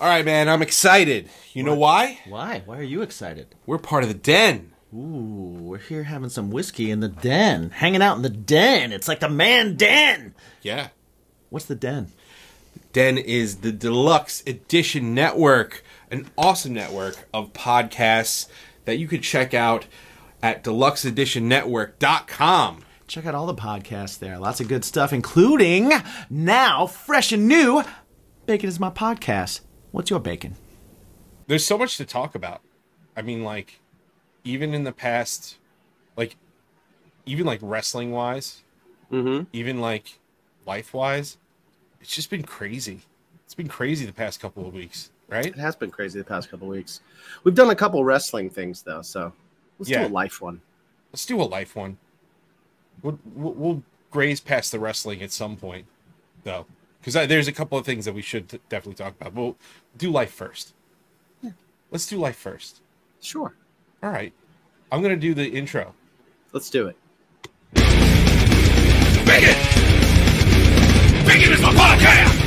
All right, man, I'm excited. You know why? Why? Why are you excited? We're part of the den. Ooh, we're here having some whiskey in the den, hanging out in the den. It's like the man den. Yeah. What's the den? Den is the deluxe edition network, an awesome network of podcasts that you could check out at deluxeeditionnetwork.com. Check out all the podcasts there. Lots of good stuff, including now fresh and new. Bacon is my podcast. What's your bacon? There's so much to talk about. I mean, like, even in the past, like, even like wrestling wise, Mm-hmm. even like life wise, it's just been crazy. It's been crazy the past couple of weeks, right? It has been crazy the past couple of weeks. We've done a couple wrestling things though, so let's Yeah. do a life one. Let's do a life one. We'll, we'll, we'll graze past the wrestling at some point, though, because there's a couple of things that we should t- definitely talk about. We'll do life first. Let's do life first. Sure, All right. I'm gonna do the intro. let's do it. Bacon! Bacon is my podcast!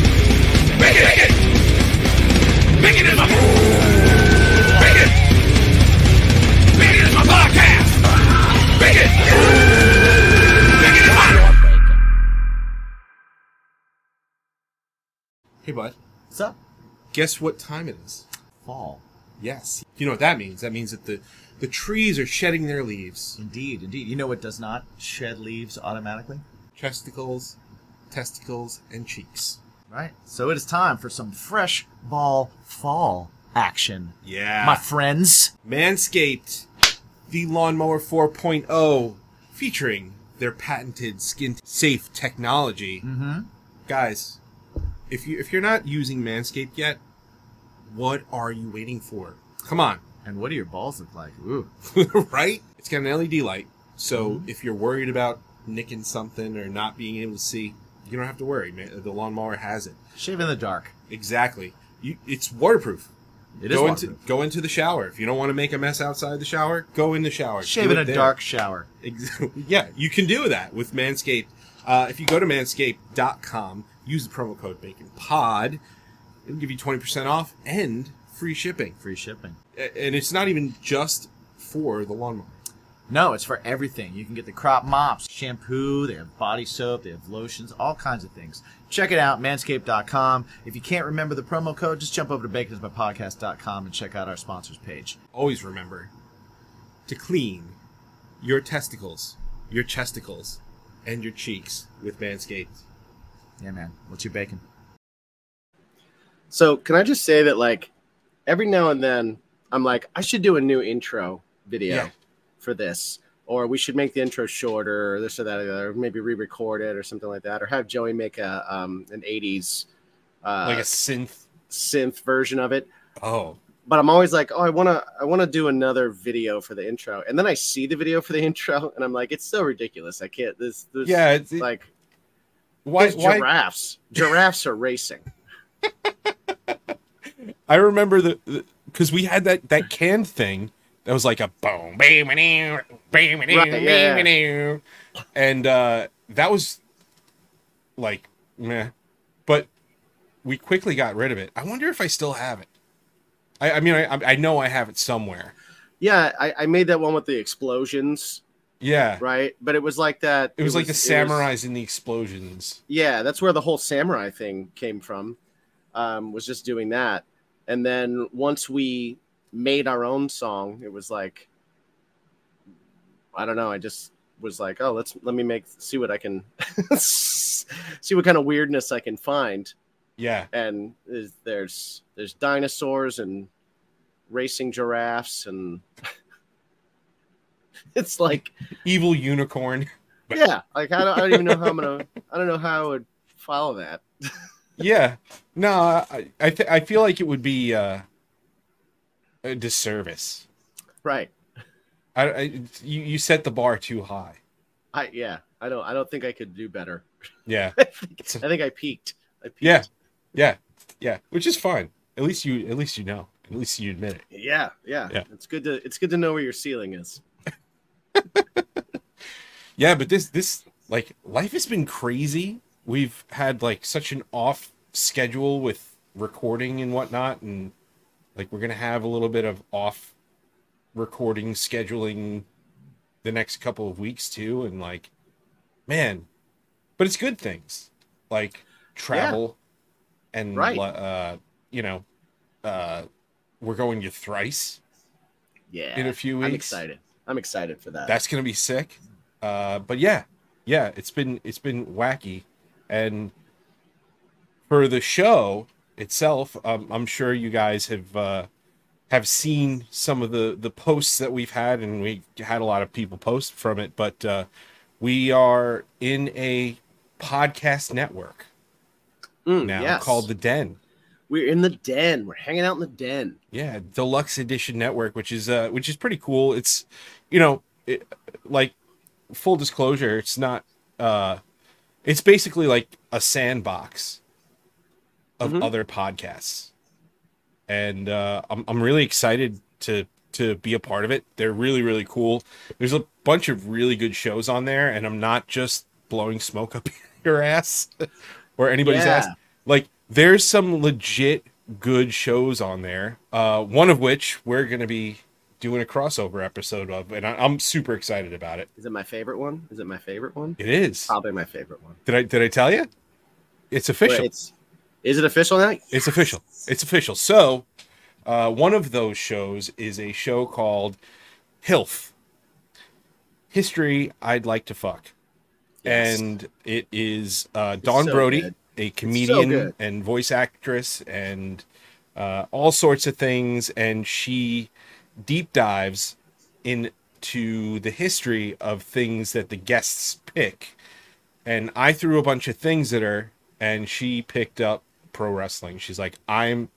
Bacon! Bacon! Bacon is my... Hey, bud. What's up? Guess what time it is? Fall. Yes. You know what that means? That means that the the trees are shedding their leaves. Indeed, indeed. You know what does not shed leaves automatically? Chesticles, testicles, and cheeks. Right. So it is time for some fresh ball fall action. Yeah. My friends. Manscaped, the Lawnmower 4.0, featuring their patented skin safe technology. Mm-hmm. Guys, if you if you're not using Manscaped yet, what are you waiting for? Come on, And what do your balls look like? Ooh. right? It's got an LED light, so if you're worried about nicking something or not being able to see, you don't have to worry. Man. The lawnmower has it. Shave in the dark. Exactly. You, it's waterproof. It is go waterproof. into go into the shower. If you don't want to make a mess outside the shower, go in the shower. Shave Do in a there. dark shower. Yeah, you can do that with Manscaped. Uh, if you go to manscaped.com, use the promo code BACONPOD, it'll give you 20% off and free shipping. Free shipping. A- And it's not even just for the lawnmower. No, it's for everything. You can get the crop mops, shampoo, they have body soap, they have lotions, all kinds of things. Check it out, manscaped.com. If you can't remember the promo code, just jump over to baconsmypodcast.com and check out our sponsors page. Always remember to clean your testicles, your chesticles, and your cheeks with Manscaped. Yeah, man. What's your bacon? So can I just say that like every now and then I'm like I should do a new intro video Yeah. for this, or we should make the intro shorter, or this or that, or, the other, or maybe re-record it or something like that, or have Joey make a um an '80s uh, like a synth. synth version of it. Oh, but I'm always like, oh, I wanna, I wanna do another video for the intro, and then I see the video for the intro, and I'm like, it's so ridiculous. I can't. This, this yeah. It's, like why? Why? giraffes. Giraffes are racing. I remember the because we had that that canned thing that was like a boom, bam, Right, yeah, bam, and uh, that was like meh. But we quickly got rid of it. I wonder if I still have it. I, I mean, I I know I have it somewhere. Yeah, I, I made that one with the explosions, Yeah, right? But it was like that. it was like the it was- samurais in the explosions. yeah, that's where the whole samurai thing came from. Um, was just doing that, and then once we made our own song, it was like, I don't know. I just was like, oh, let's let me make see what I can see what kind of weirdness I can find. Yeah, And there's there's, there's dinosaurs and racing giraffes and it's like evil unicorn. yeah, like I don't, I don't even know how I'm gonna I don't know how I would follow that. Yeah, no, I I, th- I feel like it would be uh, a disservice. Right. I, I you, you set the bar too high. I yeah. I don't I don't think I could do better. Yeah, I think I, think I peaked. I peaked. yeah, yeah, yeah. Which is fine. At least you at least you know. At least you admit it. Yeah, yeah. Yeah. It's good to it's good to know where your ceiling is. Yeah, but this this like life has been crazy. We've had like such an off schedule with recording and whatnot, and like we're gonna have a little bit of off recording scheduling the next couple of weeks too, and like, man, but it's good things like travel and Right. uh, you know, uh, we're going to Thrice Yeah. in a few weeks. I'm excited. I'm excited for that. That's gonna be sick. Uh, but yeah, yeah, it's been it's been wacky, and for the show itself, um, I'm sure you guys have uh, have seen some of the the posts that we've had, and we had a lot of people post from it. But uh, we are in a podcast network Mm, now yes. called the Den. We're in the den. We're hanging out in the den. Yeah, deluxe edition network, which is uh, which is pretty cool. It's, you know, it, like full disclosure, it's not. uh It's basically like a sandbox of Mhm. other podcasts, and uh, I'm I'm really excited to to be a part of it. They're really really cool. There's a bunch of really good shows on there, and I'm not just blowing smoke up your ass or anybody's Yeah. ass. Like there's some legit good shows on there. Uh, one of which we're gonna be doing a crossover episode of, and I, I'm super excited about it. Is it my favorite one? Is it my favorite one? It is. Probably my favorite one. Did I did I tell you? It's official. It's is it official now? It's official. It's official. So, uh, one of those shows is a show called HILF History I'd Like to Fuck. Yes. And it is uh, Dawn so Brody, good. A comedian good. and voice actress, and uh, all sorts of things. And she deep dives into the history of things that the guests pick. And I threw a bunch of things at her, and she picked up pro wrestling. She's like, I'm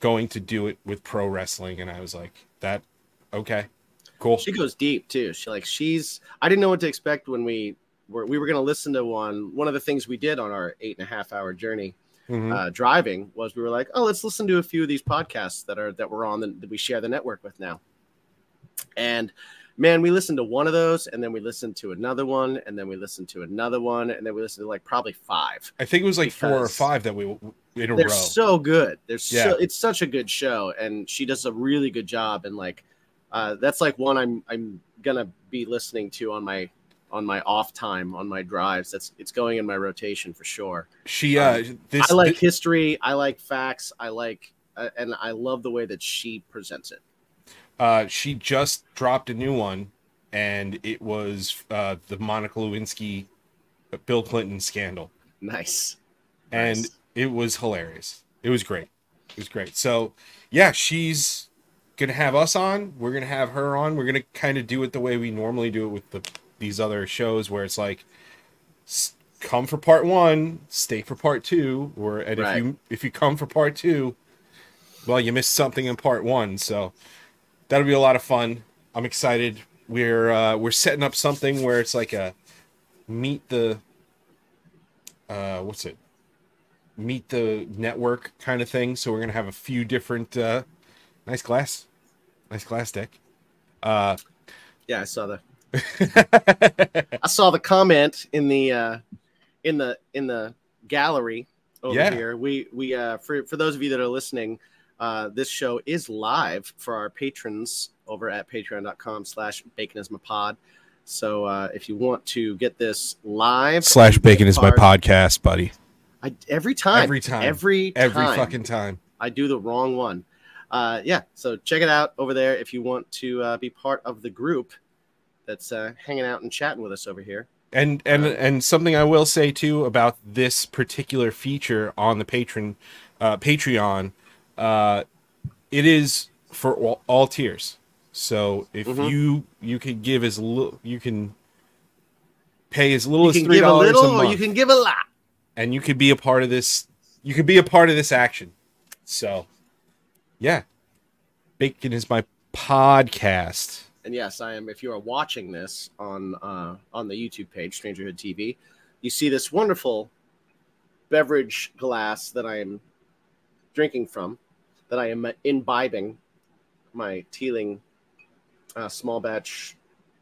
going to do it with pro wrestling. And I was like, that, okay, cool. She goes deep too. She like she's. I didn't know what to expect when we were we were going to listen to one. One of the things we did on our eight and a half hour journey Mhm. uh, driving was we were like, oh, let's listen to a few of these podcasts that are that we're on the, that we share the network with now. And man, we listened to one of those, and then we listened to another one, and then we listened to another one, and then we listened to like probably five. I think it was like four or five that we in a They're row. so good. They're Yeah. so it's such a good show, and she does a really good job. And like, uh, that's like one I'm I'm gonna be listening to on my on my off time on my drives. That's it's going in my rotation for sure. she, uh, this, I like thi- history. I like facts. I like, uh, and I love the way that she presents it. uh, she just dropped a new one, and it was uh, the Monica Lewinsky, uh, Bill Clinton scandal. Nice. and Nice. it was hilarious. It was great. It was great. So yeah, she's gonna have us on. We're gonna have her on. We're gonna kind of do it the way we normally do it with the these other shows, where it's like come for part one, stay for part two, or and Right. if you if you come for part two, well, you missed something in part one. So that'll be a lot of fun. I'm excited. We're uh, we're setting up something where it's like a meet the uh, what's it? Meet the network kind of thing. So we're gonna have a few different uh, nice glass, nice glass deck. Uh, Yeah, I saw the I saw the comment in the uh, in the in the gallery over Yeah. here. We we uh, for for those of you that are listening, uh, this show is live for our patrons over at patreon.com slash baconismypod. So uh, if you want to get this live Slash bacon is my podcast, buddy. I, every time, Every time. every Every time. fucking time. I do the wrong one. Uh, yeah, so check it out over there if you want to uh, be part of the group that's uh, hanging out and chatting with us over here. And and Um, and something I will say too about this particular feature on the patron uh, Patreon, uh, it is for all, all tiers. So if Mhm. you you can give as little you can pay as little You as can three give a dollars little a or you can give a lot. and you could be a part of this. You could be a part of this action. So, yeah, bacon is my podcast. And yes, I am. If you are watching this on uh, on the YouTube page, Strangerhood TV, you see this wonderful beverage glass that I am drinking from, that I am imbibing my Teeling uh, small batch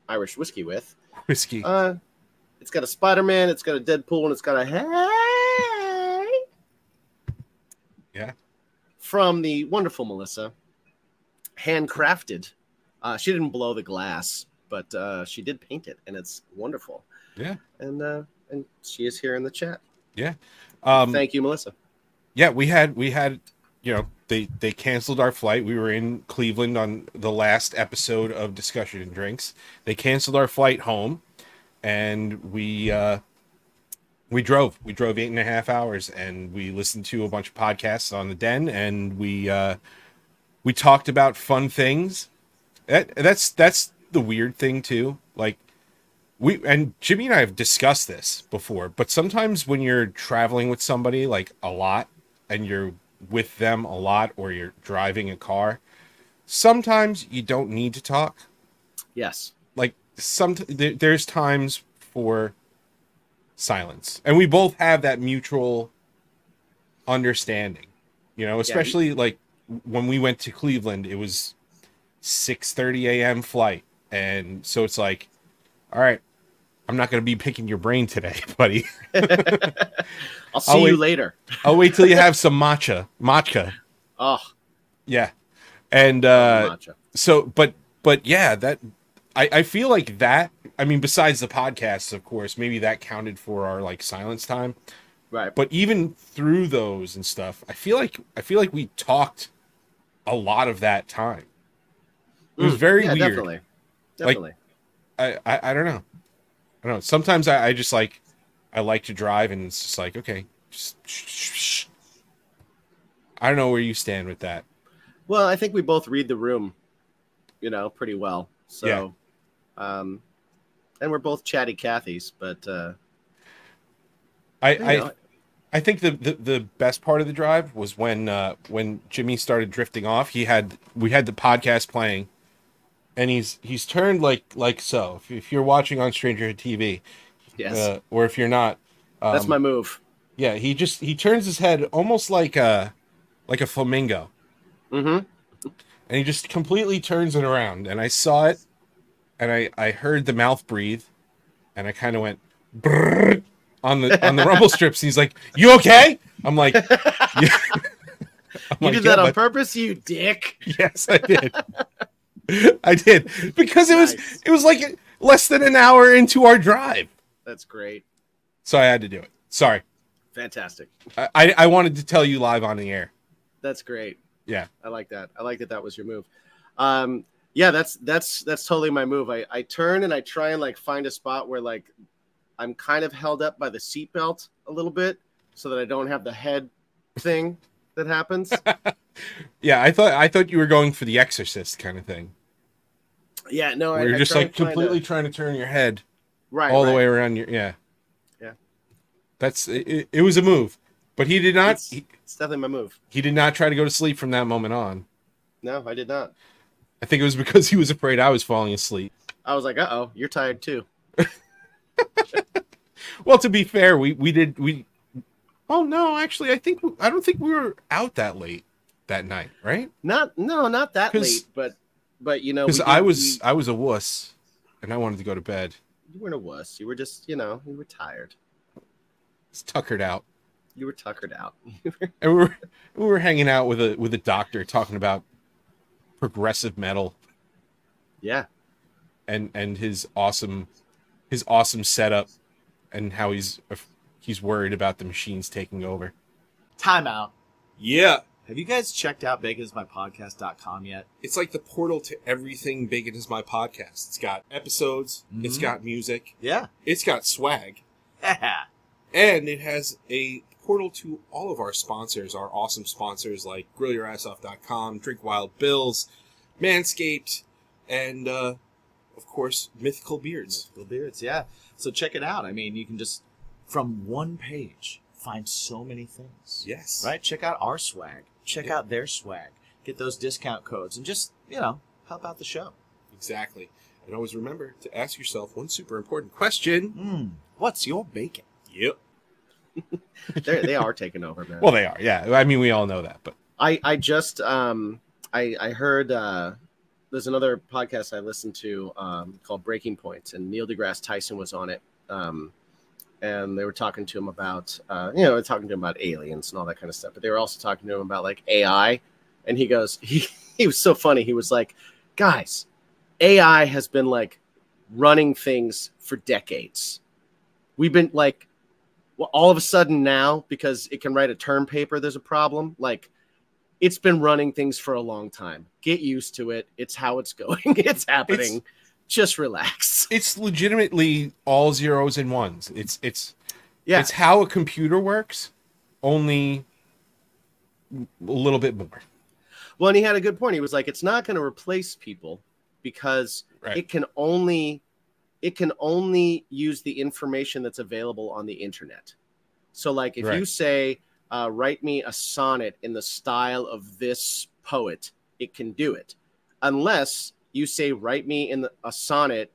Irish whiskey with. Whiskey. Uh, it's got a Spider Man, it's got a Deadpool, and it's got a hey. Yeah. from the wonderful Melissa, handcrafted. Uh, she didn't blow the glass, but uh, she did paint it, and it's wonderful. Yeah. And uh, and she is here in the chat. Yeah. Um, Thank you, Melissa. yeah, we had we had you know they they canceled our flight. We were in Cleveland on the last episode of Discussion and Drinks. They canceled our flight home, and we uh, we drove. We drove eight and a half hours, and we listened to a bunch of podcasts on the Den, and we uh, we talked about fun things. That that's that's the weird thing too. Like we and Jimmy and I have discussed this before, but sometimes when you're traveling with somebody like a lot and you're with them a lot or you're driving a car, sometimes you don't need to talk. Yes. Like some there, there's times for silence. And we both have that mutual understanding. You know, especially like when we went to Cleveland, it was 6:30 a.m. flight. And so it's like, all right, I'm not going to be picking your brain today, buddy. I'll see I'll you later. I'll wait till you have some matcha. Matcha. Oh, Yeah. And uh so but but yeah, that I I feel like that I mean besides the podcasts of course, maybe that counted for our like silence time, Right. but even through those and stuff, I feel like I feel like we talked a lot of that time. It was Mm, very yeah, weird. definitely. Definitely. I, I I don't know. I don't know. Sometimes I, I just like I like to drive and it's just like okay, just shh, shh, shh. I don't know where you stand with that. Well, I think we both read the room, you know, pretty well. So, um, and we're both chatty Cathys, but uh, I I, know, I think the, the the best part of the drive was when uh when Jimmy started drifting off. He had we had the podcast playing, and he's he's turned like like so. If, if you're watching on Stranger TV, yes, uh, or if you're not, um, that's my move. yeah. He just he turns his head almost like a like a flamingo, Mm-hmm. and he just completely turns it around. And I saw it, and I I heard the mouth breathe, and I kind of went. Brrr, on the on the rumble strips, he's like, "You okay?" I'm like, "Yeah." I'm You like, did "Yeah, that on but- purpose, you dick. Yes, I did. I did because it was it was like less than an hour into our drive, That's great. so I had to do it. Sorry, Fantastic. I I, I wanted to tell you live on the air. That's great. Yeah. I like that. I like that. That was your move. Um, yeah, that's that's that's totally my move. I I turn and I try and like find a spot where like I'm kind of held up by the seatbelt a little bit, so that I don't have the head thing that happens. Yeah, I thought I thought you were going for the Exorcist kind of thing, yeah, no, I, you're I just like and find a- completely trying to turn your head right all the way around your yeah. Yeah. That's it, it was a move, but he did not It's, he, it's definitely my move. he did not try to go to sleep from that moment on. No, I did not. I think it was because he was afraid I was falling asleep. I was like, uh oh, you're tired too. Well, to be fair, we we did we. Oh no, actually, I think I don't think we were out that late that night, right? Not no, not that late, but but you know, Because I was we- I was a wuss, and I wanted to go to bed. you weren't a wuss. You were just you know you were tired. It's tuckered out, You were tuckered out. and we were we were hanging out with a with a doctor talking about progressive metal yeah, and and his awesome his awesome setup and how he's he's worried about the machines taking over. Timeout. Yeah, Have you guys checked out baconismypodcast.com yet? it's like the portal to everything bacon is my podcast. It's got episodes, it's Mhm. got music, Yeah. it's got swag, and it has a portal to all of our sponsors, our awesome sponsors like grillyourassoff.com, Drink Wild Bills, Manscaped, and uh, of course Mythical Beards. Mythical beards, yeah. So check it out. I mean, you can just from one page find so many things. Yes. Right? Check out our swag. Check Yeah. out their swag. Get those discount codes and just, you know, help out the show. Exactly. And always remember to ask yourself one super important question. Hmm. What's your bacon? Yep. they they are taking over, man. Well, they are. Yeah. I mean, we all know that, but I I just um I I heard uh there's another podcast I listened to um called Breaking Points Point and Neil deGrasse Tyson was on it um and they were talking to him about, uh, you know, talking to him about aliens and all that kind of stuff. But they were also talking to him about like AI, and he goes, he he was so funny. He was like, guys, AI has been like running things for decades. We've been like, well, all of a sudden now because it can write a term paper, there's a problem. Like it's been running things for a long time. Get used to it. It's how it's going. it's happening. Just relax. It's legitimately all zeros and ones. It's it's Yeah. it's how a computer works, only a little bit more. Well, and he had a good point. He was like, it's not going to replace people because Right. it can only it can only use the information that's available on the internet. So, like, if you say, uh, "Write me a sonnet in the style of this poet," it can do it, unless you say, "Write me in the, a sonnet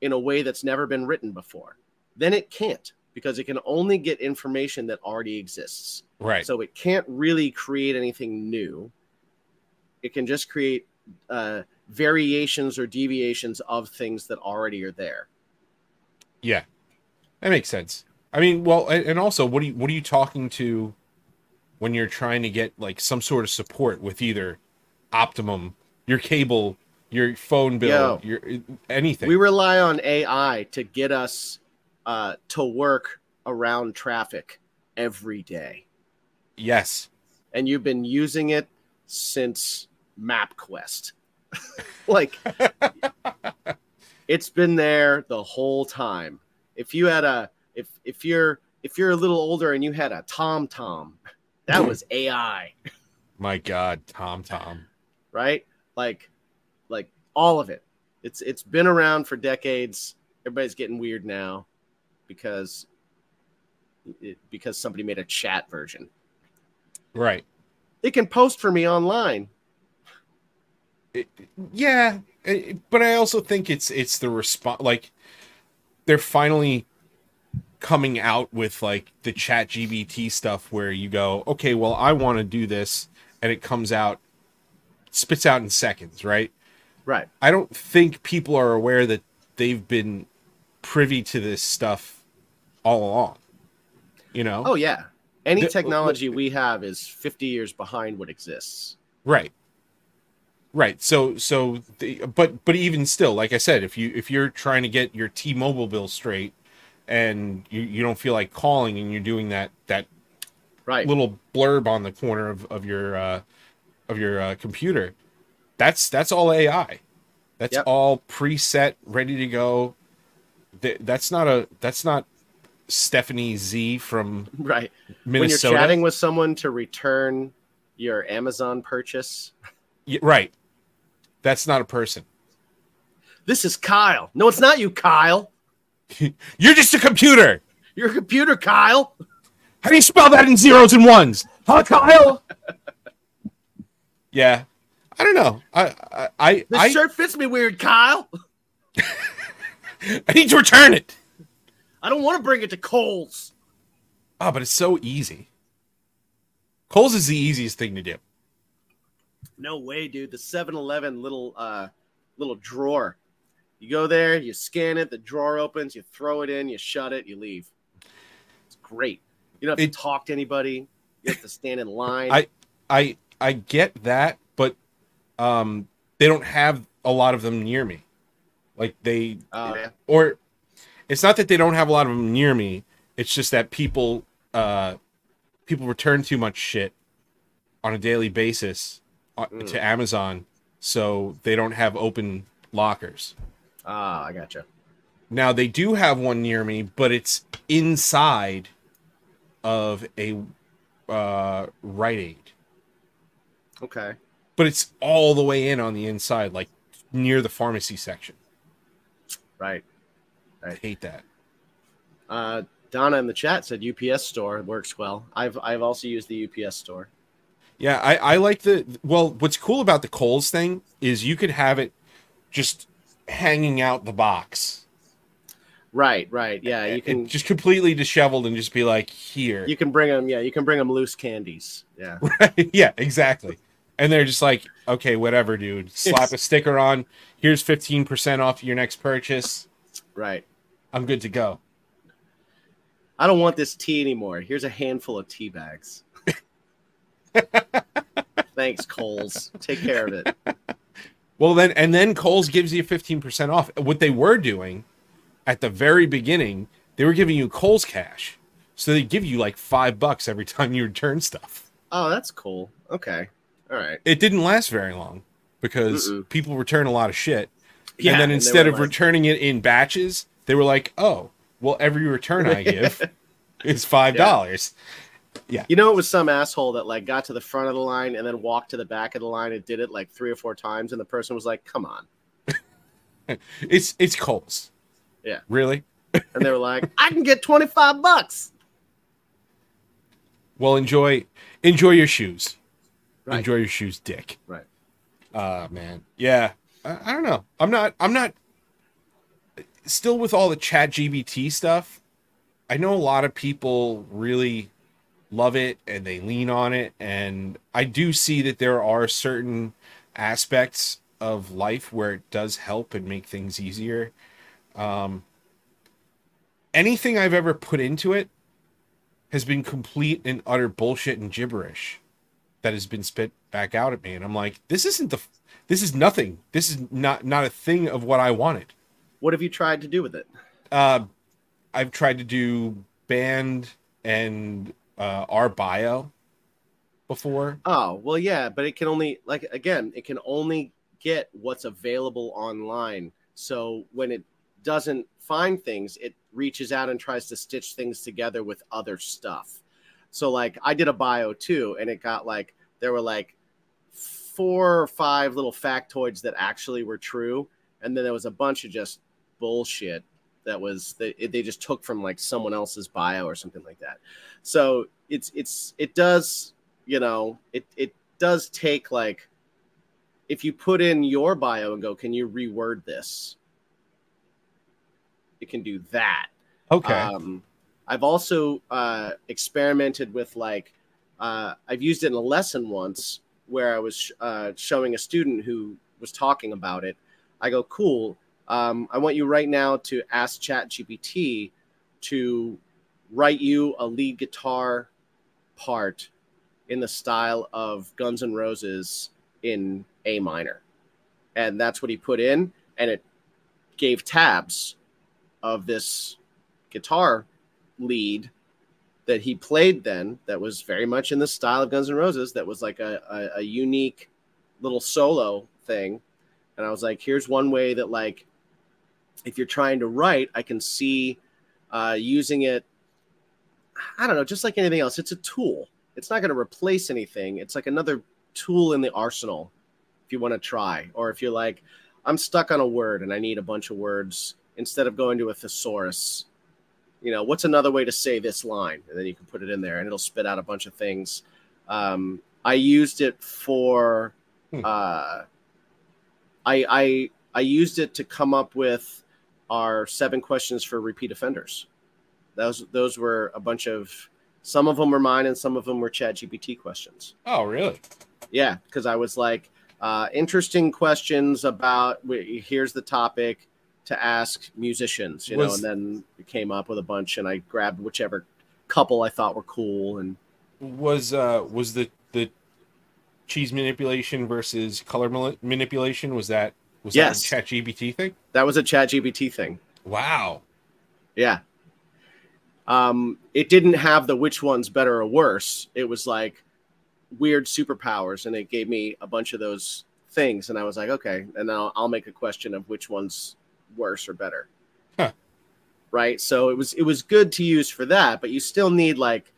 in a way that's never been written before." Then it can't because it can only get information that already exists. Right. So it can't really create anything new. It can just create uh, variations or deviations of things that already are there. Yeah, that makes sense. I mean, well, and and also, what are you what are you talking to when you're trying to get like some sort of support with either Optimum, your cable, your phone bill, Yo. your anything? We rely on AI to get us uh, to work around traffic every day. yes, And you've been using it since MapQuest. like, it's been there the whole time. If you had a, if, if you're, if you're a little older and you had a Tom Tom, that was AI. my God, Tom Tom. right? Like, like all of it. It's it's been around for decades. Everybody's getting weird now because it, because somebody made a chat version. Right. It can post for me online. Yeah, eh, but I also think it's it's the response. Like they're finally coming out with like the Chat GBT stuff where you go, okay, well, I want to do this, and it comes out, spits out in seconds, right? Right. I don't think people are aware that they've been privy to this stuff all along. You know? Oh yeah. Any The- technology we have is 50 years behind what exists. Right. Right. So so the, but but even still, like I said, if you if you're trying to get your T-Mobile bill straight and you, you don't feel like calling and you're doing that that Right. little blurb on the corner of, of your uh, of your uh, computer, that's that's all AI. That's Yep. all preset, ready to go. That's not a that's not Stephanie Z from Right. Minnesota. When you're chatting with someone to return your Amazon purchase, Y- right. That's not a person. this is Kyle. No, it's not you, Kyle. You're just a computer. You're a computer, Kyle. How do you spell that in zeros and ones? Huh, Kyle? yeah, I don't know. I I I, This I, shirt fits me weird, Kyle. I need to return it. I don't want to bring it to Kohl's. Oh, but it's so easy. Kohl's is the easiest thing to do. No way, dude. The 7-Eleven little uh little drawer. You go there, you scan it, the drawer opens, you throw it in, you shut it, you leave. It's great. You don't have It- to talk to anybody. You have to stand in line. I- I I get that, um, they don't have a lot of them near me. Like they Oh, yeah. or it's not that they don't have a lot of them near me. It's just that people uh people return too much shit on a daily basis Mm. to Amazon, so they don't have open lockers. Ah, I gotcha. Now they do have one near me, but it's inside of a uh Rite Aid. Okay. But it's all the way in on the inside, like near the pharmacy section. Right. I hate that. Uh Donna in the chat said UPS store works well. I've I've also used the UPS store. Yeah, I, I like the well. What's cool about the Kohl's thing is you could have it just hanging out the box, Right, right. Yeah, you can just completely disheveled and just be like here. you can bring them. Yeah, you can bring them loose candies. Yeah. yeah, exactly. And they're just like, okay, whatever, dude. Slap a sticker on. Here's fifteen percent off your next purchase. Right. I'm good to go. I don't want this tea anymore. Here's a handful of tea bags. Thanks, Kohl's. Take care of it. Well, then, and then Kohl's gives you 15% off. What they were doing at the very beginning, they were giving you Kohl's cash. So they give you like five bucks every time you return stuff. Oh, that's cool. Okay. All right. It didn't last very long because Mm-mm. people return a lot of shit. Yeah, and then instead were of like- returning it in batches, they were like, oh, well, every return I give is $5. Yeah. You know, it was some asshole that like got to the front of the line and then walked to the back of the line and did it like three or four times, and the person was like, "Come on," It's, it's Kohl's. Yeah. Really? and they were like, "I can get twenty five bucks." Well, enjoy, enjoy your shoes. Right. Enjoy your shoes, dick. Right. Uh man. Yeah. I, I don't know. I'm not I'm not still with all the chat GBT stuff. I know a lot of people really love it and they lean on it and I do see that there are certain aspects of life where it does help and make things easier. Um anything I've ever put into it has been complete and utter bullshit and gibberish that has been spit back out at me and i'm like this isn't the this is nothing this is not not a thing of what i wanted What have you tried to do with it? uh i've tried to do band and uh our bio before Oh, well, yeah, but it can only like again, it can only get what's available online. So when it doesn't find things, it reaches out and tries to stitch things together with other stuff. So like I did a bio too, and it got like there were like four or five little factoids that actually were true, and then there was a bunch of just bullshit that was they, they just took from like someone else's bio or something like that. So it's it's it does you know it it does take like if you put in your bio and go can you reword this? It can do that. Okay. Um, i've also uh, experimented with like uh, i've used it in a lesson once where i was uh, showing a student who was talking about it i go cool um, i want you right now to ask chat gpt to write you a lead guitar part in the style of Guns N' Roses in A minor. And that's what he put in. And it gave tabs of this guitar lead that he played then that was very much in the style of Guns N' Roses, that was like a, a, a unique little solo thing. And I was like, here's one way that, like, if you're trying to write, I can see uh, using it. I don't know, just like anything else, it's a tool it's not going to replace anything. It's like another tool in the arsenal if you want to try. Or if you're like, I'm stuck on a word and I need a bunch of words instead of going to a thesaurus, you know, what's another way to say this line? And then you can put it in there and it'll spit out a bunch of things. Um, I used it for, Hmm. uh, I, I, I used it to come up with our seven questions for repeat offenders. Those, those were a bunch of, some of them were mine and some of them were chat gpt questions oh really yeah because i was like uh, interesting questions about here's the topic to ask musicians you know and then it came up with a bunch and i grabbed whichever couple i thought were cool and was uh was the the cheese manipulation versus color manipulation was that was Yes. that a chat gbt thing? That was a chat gpt thing. Wow. Yeah. Um it didn't have the which one's better or worse. It was like weird superpowers and it gave me a bunch of those things and i was like okay and now i'll, I'll make a question of which one's worse or better. Huh. right? So it was it was good to use for that but you still need like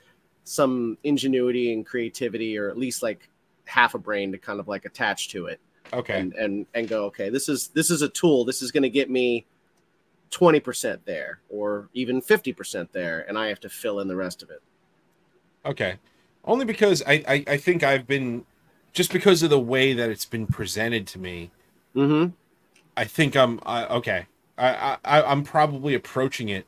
some ingenuity and creativity or at least like half a brain to kind of like attach to it. Okay. And and and go okay this is this is a tool. This is going to get me 20% there or even 50% there and i have to fill in the rest of it. Okay. Only because I, I, I think I've been just because of the way that it's been presented to me, mm-hmm I think I'm I, okay. I, I I'm probably approaching it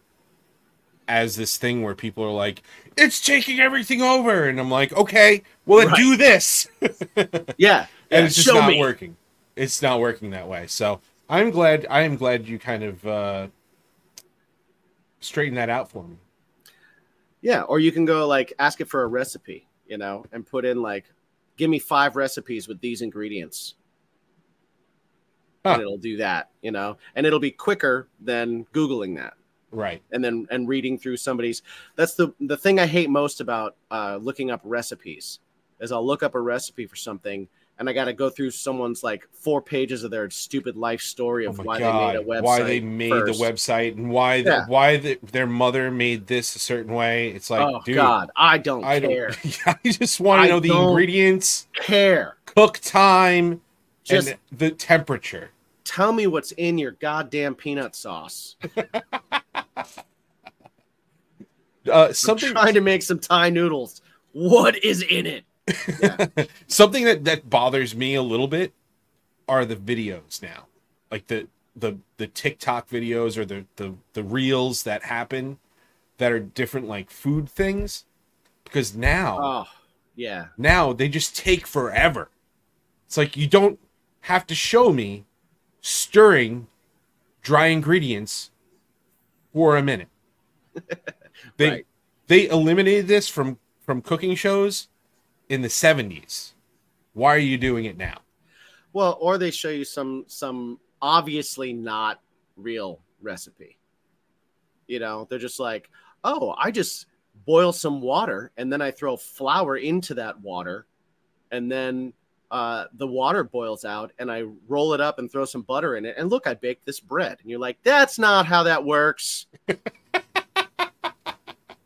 as this thing where people are like, "It's taking everything over," and I'm like, "Okay, well Right. do this," yeah, and it's just show not me. working. It's not working that way. So I'm glad. I am glad you kind of uh, straighten that out for me. Yeah, or you can go like ask it for a recipe, you know, and put in like, give me five recipes with these ingredients. Huh. And it'll do that, you know, and it'll be quicker than Googling that Right. and then and reading through somebody's. That's the the thing I hate most about uh, looking up recipes is I'll look up a recipe for something and I got to go through someone's like four pages of their stupid life story Oh of my why god! they made a website. why they made first. the website and why the, Yeah. why the, their mother made this a certain way. It's like, oh dude, God, I don't I care. don't. I just want to know the ingredients, care. cook time, Just and the temperature. tell me what's in your goddamn peanut sauce. Uh, I'm something trying to make some Thai noodles. What is in it? something that that bothers me a little bit are the videos now, like the the the TikTok videos or the the the reels that happen that are different like food things, because now Oh, yeah. now they just take forever. It's like you don't have to show me stirring dry ingredients for a minute. They Right. they eliminated this from from cooking shows in the 70s. Why are you doing it now? Well, or they show you some some obviously not real recipe. You know, they're just like, "Oh, I just boil some water and then I throw flour into that water and then uh, the water boils out and I roll it up and throw some butter in it and look, I baked this bread." And you're like, "That's not how that works."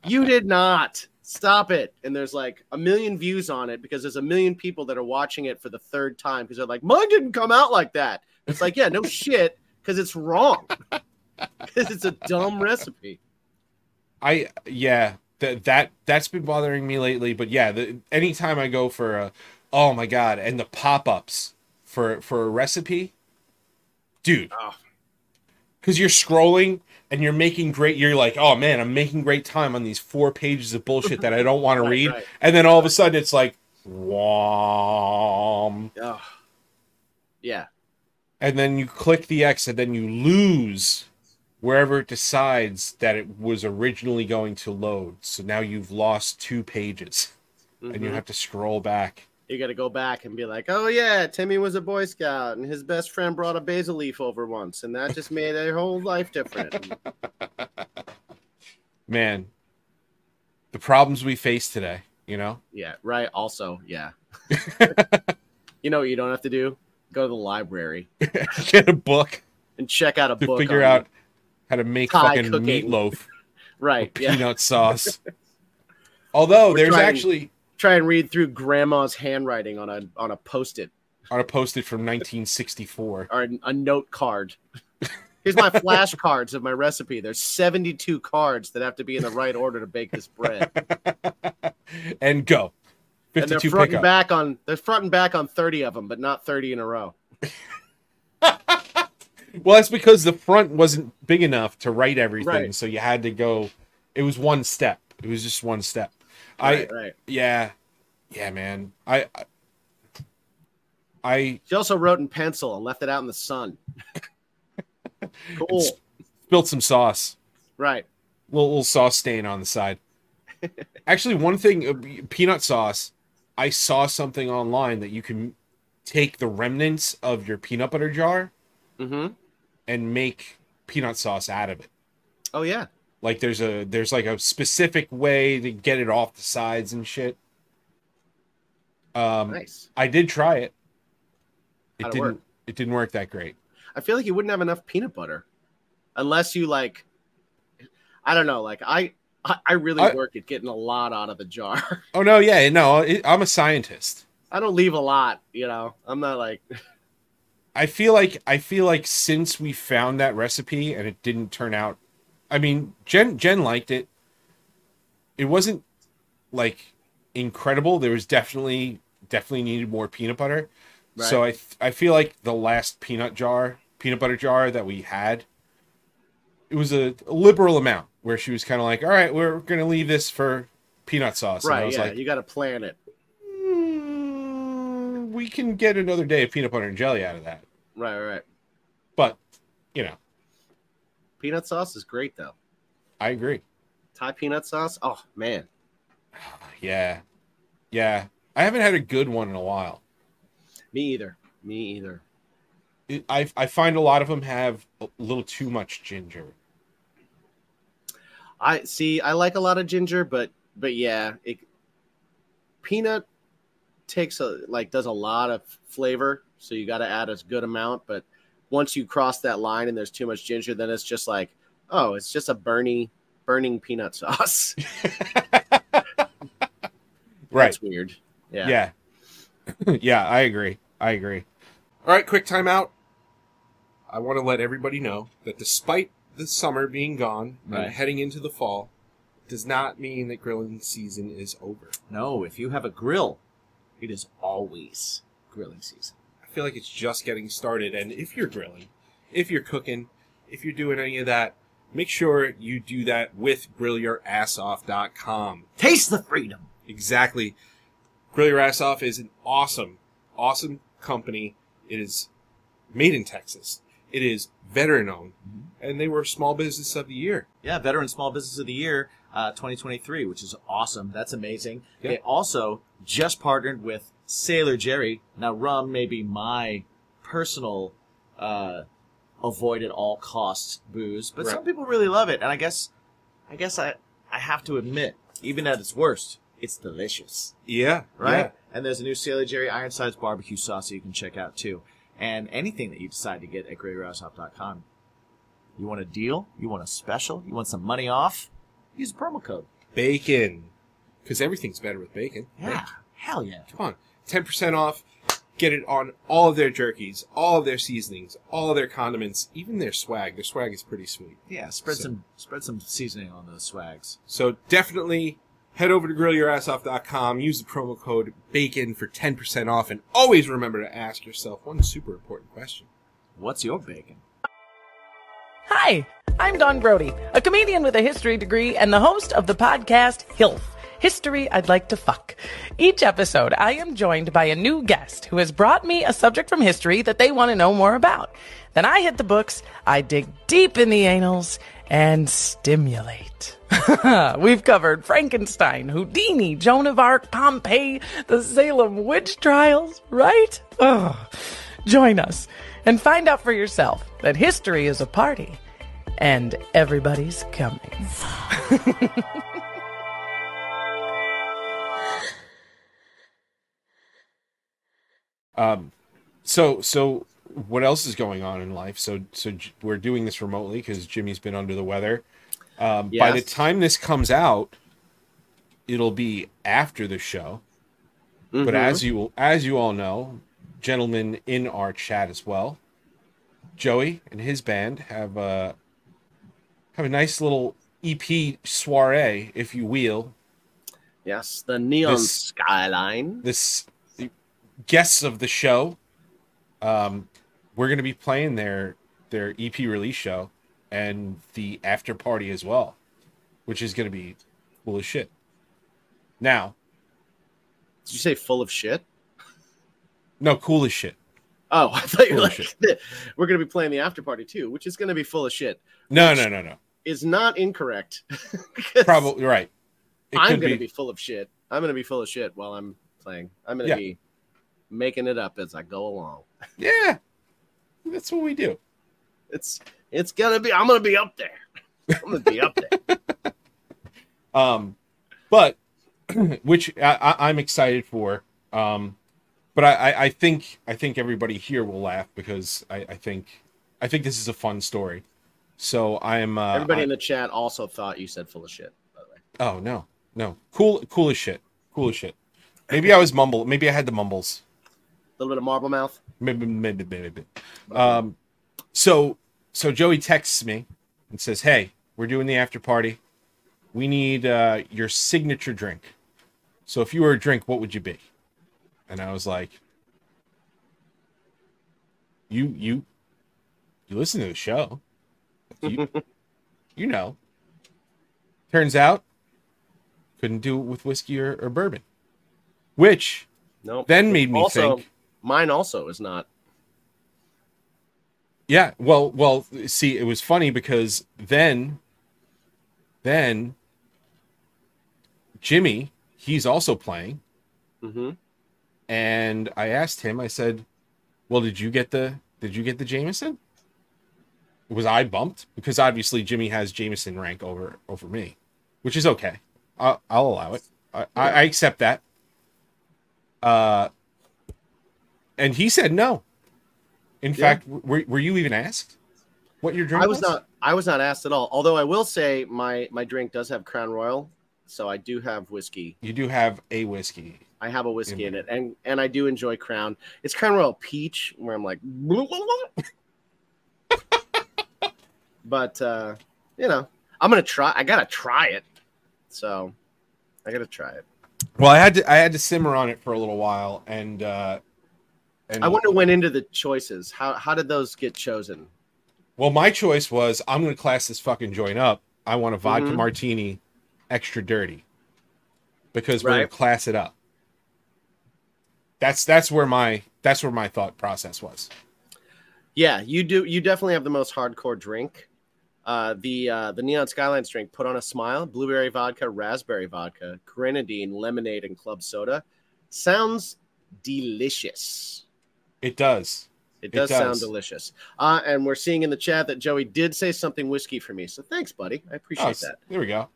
you did not. Stop it. And there's like a million views on it because there's a million people that are watching it for the third time because they're like, mine didn't come out like that. It's like, yeah, no shit, because it's wrong. Because it's a dumb recipe. I yeah, that that that's been bothering me lately, but yeah, the, anytime I go for a oh my god, and the pop-ups for for a recipe, dude. Oh. Cuz you're scrolling and you're making great you're like, "Oh man, I'm making great time on these four pages of bullshit that I don't want Right, to read." right. And then all of a sudden it's like, "Wom." Oh. Yeah. and then you click the X and then you lose wherever it decides that it was originally going to load. So now you've lost two pages and you Mhm. have to scroll back. You got to go back and be like, oh, yeah, Timmy was a Boy Scout and his best friend brought a basil leaf over once. And that just made their whole life different. Man, the problems we face today, you know? yeah. Right. Also, yeah. you know what you don't have to do? Go to the library Get a book and check out a to book. figure out how to make fucking cooking. meatloaf Right. Yeah. peanut sauce. Although We're there's trying- actually try and read through grandma's handwriting on a on a post-it on a post-it from 1964. or a note card. Here's my flashcards of my recipe. There's 72 cards that have to be in the right order to bake this bread. and go. and they're 52 front and back on they're front and back on 30 of them, but not 30 in a row. Well, that's because the front wasn't big enough to write everything, Right. so you had to go. It was one step. It was just one step. Right, I right. yeah, yeah, man. I I- I She also wrote in pencil and left it out in the sun. cool. Spilled some sauce, Right. little, little sauce stain on the side. Actually, one thing, uh, peanut sauce. I saw something online that you can take the remnants of your peanut butter jar Mm-hmm. and make peanut sauce out of it. Oh yeah. Like there's a there's like a specific way to get it off the sides and shit. Um Nice. I did try it. It How'd didn't work? it didn't work that great. I feel like you wouldn't have enough peanut butter unless you like I don't know, like I I, I really I- work at getting a lot out of the jar. Oh no, yeah, no, it, I'm a scientist. I don't leave a lot, you know. I'm not like I feel like I feel like since we found that recipe and it didn't turn out I mean, Jen Jen liked it. It wasn't like incredible. There was definitely definitely needed more peanut butter. So I th- I feel like the last peanut jar, peanut butter jar that we had, it was a, a liberal amount where she was kind of like, "All right, we're gonna leave this for peanut sauce." And I right, was yeah, like, you got to plan it. "Mm, "We can get another day of peanut butter and jelly out of that." Right, right, right. But you know, Peanut sauce is great though. I agree. Thai peanut sauce. Oh man, Yeah, yeah. I haven't had a good one in a while. me either. Me either. It, I I find a lot of them have a little too much ginger. I see. I like a lot of ginger, but but yeah, it peanut takes a like does a lot of flavor, so you got to add a good amount. But once you cross that line and there's too much ginger, then it's just like, oh, it's just a burny burning peanut sauce. Right. That's weird. Yeah. Yeah. Yeah, I agree. I agree. All right, quick timeout. I want to let everybody know that despite the summer being gone uh, Right. and heading into the fall, does not mean that grilling season is over. No, if you have a grill, it is always grilling season. Feel like it's just getting started. And if you're grilling, if you're cooking, if you're doing any of that, make sure you do that with grillyourassoff.com. Taste the freedom. Exactly. Grill Your Ass Off is an awesome, awesome company. It is made in Texas. It is veteran owned, and they were Small Business of the Year. Yeah, Veteran Small Business of the Year uh, 2023, which is awesome. That's amazing. Yeah. They also just partnered with Sailor Jerry. Now, rum may be my personal uh, avoid at all costs booze, but some people really love it, and I guess, I guess I I have to admit, even at its worst, it's delicious. Yeah, right? And there's a new Sailor Jerry Ironsides barbecue sauce that you can check out too. And anything that you decide to get at grillyourassoff.com. You want a deal? You want a special? You want some money off? Use a promo code. Bacon, because everything's better with bacon. Yeah. right? Hell yeah. Come on, ten percent off. Get it on all of their jerkies, all of their seasonings, all of their condiments, even their swag. Their swag is pretty sweet. Yeah, spread So- some spread some seasoning on those swags. So definitely head over to grillyourassoff.com, use the promo code BACON for 10% off, and always remember to ask yourself one super important question. What's your bacon? Hi, I'm Don Brody, a comedian with a history degree and the host of the podcast HILF. History I'd like to fuck. Each episode, I am joined by a new guest who has brought me a subject from history that they want to know more about. Then I hit the books, I dig deep in the annals, and stimulate. We've covered Frankenstein, Houdini, Joan of Arc, Pompeii, the Salem witch trials, right? Ugh. Join us and find out for yourself that history is a party and everybody's coming. Um, so, so what else is going on in life? So, so we're doing this remotely because Jimmy's been under the weather. Um, By the time this comes out, it'll be after the show. But Mhm. as you as you all know, gentlemen in our chat as well, Joey and his band have a have a nice little EP soiree, if you will. yes, the neon This- skyline. This guests of the show, um, we're gonna be playing their their EP release show and the after party as well, which is gonna be cool as shit. Now, Did you say full of shit? no, cool as shit. Oh, I thought you were Full like, we're going to be playing the after party too, which is going to be full of shit. No, no, no, no. Is not incorrect. Probably right. It I'm going to be full of shit. I'm going to be full of shit while I'm playing. I'm going to Yeah. be making it up as I go along. Yeah, that's what we do. It's it's gonna be. I'm gonna be up there. I'm gonna be up there. Um, but which I, I, I'm excited for. Um, but I, I, I think I think everybody here will laugh because I, I think I think this is a fun story. So I'm uh, Everybody in the chat also thought you said full of shit. By the way, oh no no cool cool as shit cool as shit. Maybe I was mumble. Maybe I had the mumbles. A little bit of marble mouth. Maybe maybe maybe. Um, so so Joey texts me and says, "Hey, we're doing the after party. We need uh, your signature drink. So if you were a drink, what would you be?" And I was like, "You you you listen to the show, you, you know." Turns out, couldn't do it with whiskey or, or bourbon, which No. then made me also, think. Mine also is not. Yeah, well, well, see, it was funny because then, then Jimmy, he's also playing, hmm and I asked him. I said, "Well, did you get the did you get the Jameson? Was I bumped because obviously Jimmy has Jameson rank over over me, which is okay. I'll, I'll allow it. I, I, I accept that. Uh, and he said no. In Yeah. fact, were, were you even asked what your drink I was not. I was not asked at all. Although I will say my my drink does have Crown Royal, so I do have whiskey. You do have a whiskey. I have a whiskey in Mhm. it, and and I do enjoy Crown. It's Crown Royal Peach, where I'm like, but uh, you know, I'm gonna try. I gotta try it, so I gotta try it. Well, I had to I had to simmer on it for a little while, and uh, and I wonder when into the choices. How how did those get chosen? Well, my choice was I'm going to class this fucking joint up. I want a vodka Mhm. martini, extra dirty, because we're going to class it up. That's that's where my that's where my thought process was. Yeah, you do. You definitely have the most hardcore drink. Uh, the uh, the Neon Skylines drink put on a smile: blueberry vodka, raspberry vodka, grenadine, lemonade, and club soda. Sounds delicious. It does. It It does, sound delicious. Uh, and we're seeing in the chat that Joey did say something whiskey for me. So thanks, buddy. I appreciate Oh, that. there we go.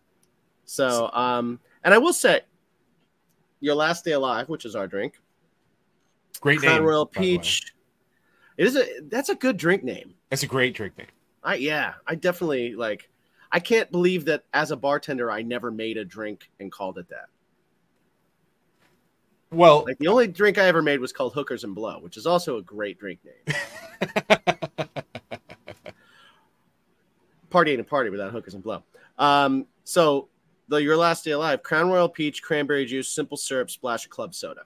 So, um, and I will say, your last day alive, which is our drink, Great Crown name. Royal by the way. Peach. It is a that's a good drink name. That's a great drink name. I yeah, I definitely like. I can't believe that as a bartender, I never made a drink and called it that. Well, Like the only drink I ever made was called Hookers and Blow, which is also a great drink name. party ain't a party without hookers and blow. Um, so the your last day alive, Crown Royal Peach, cranberry juice, simple syrup, splash of club soda.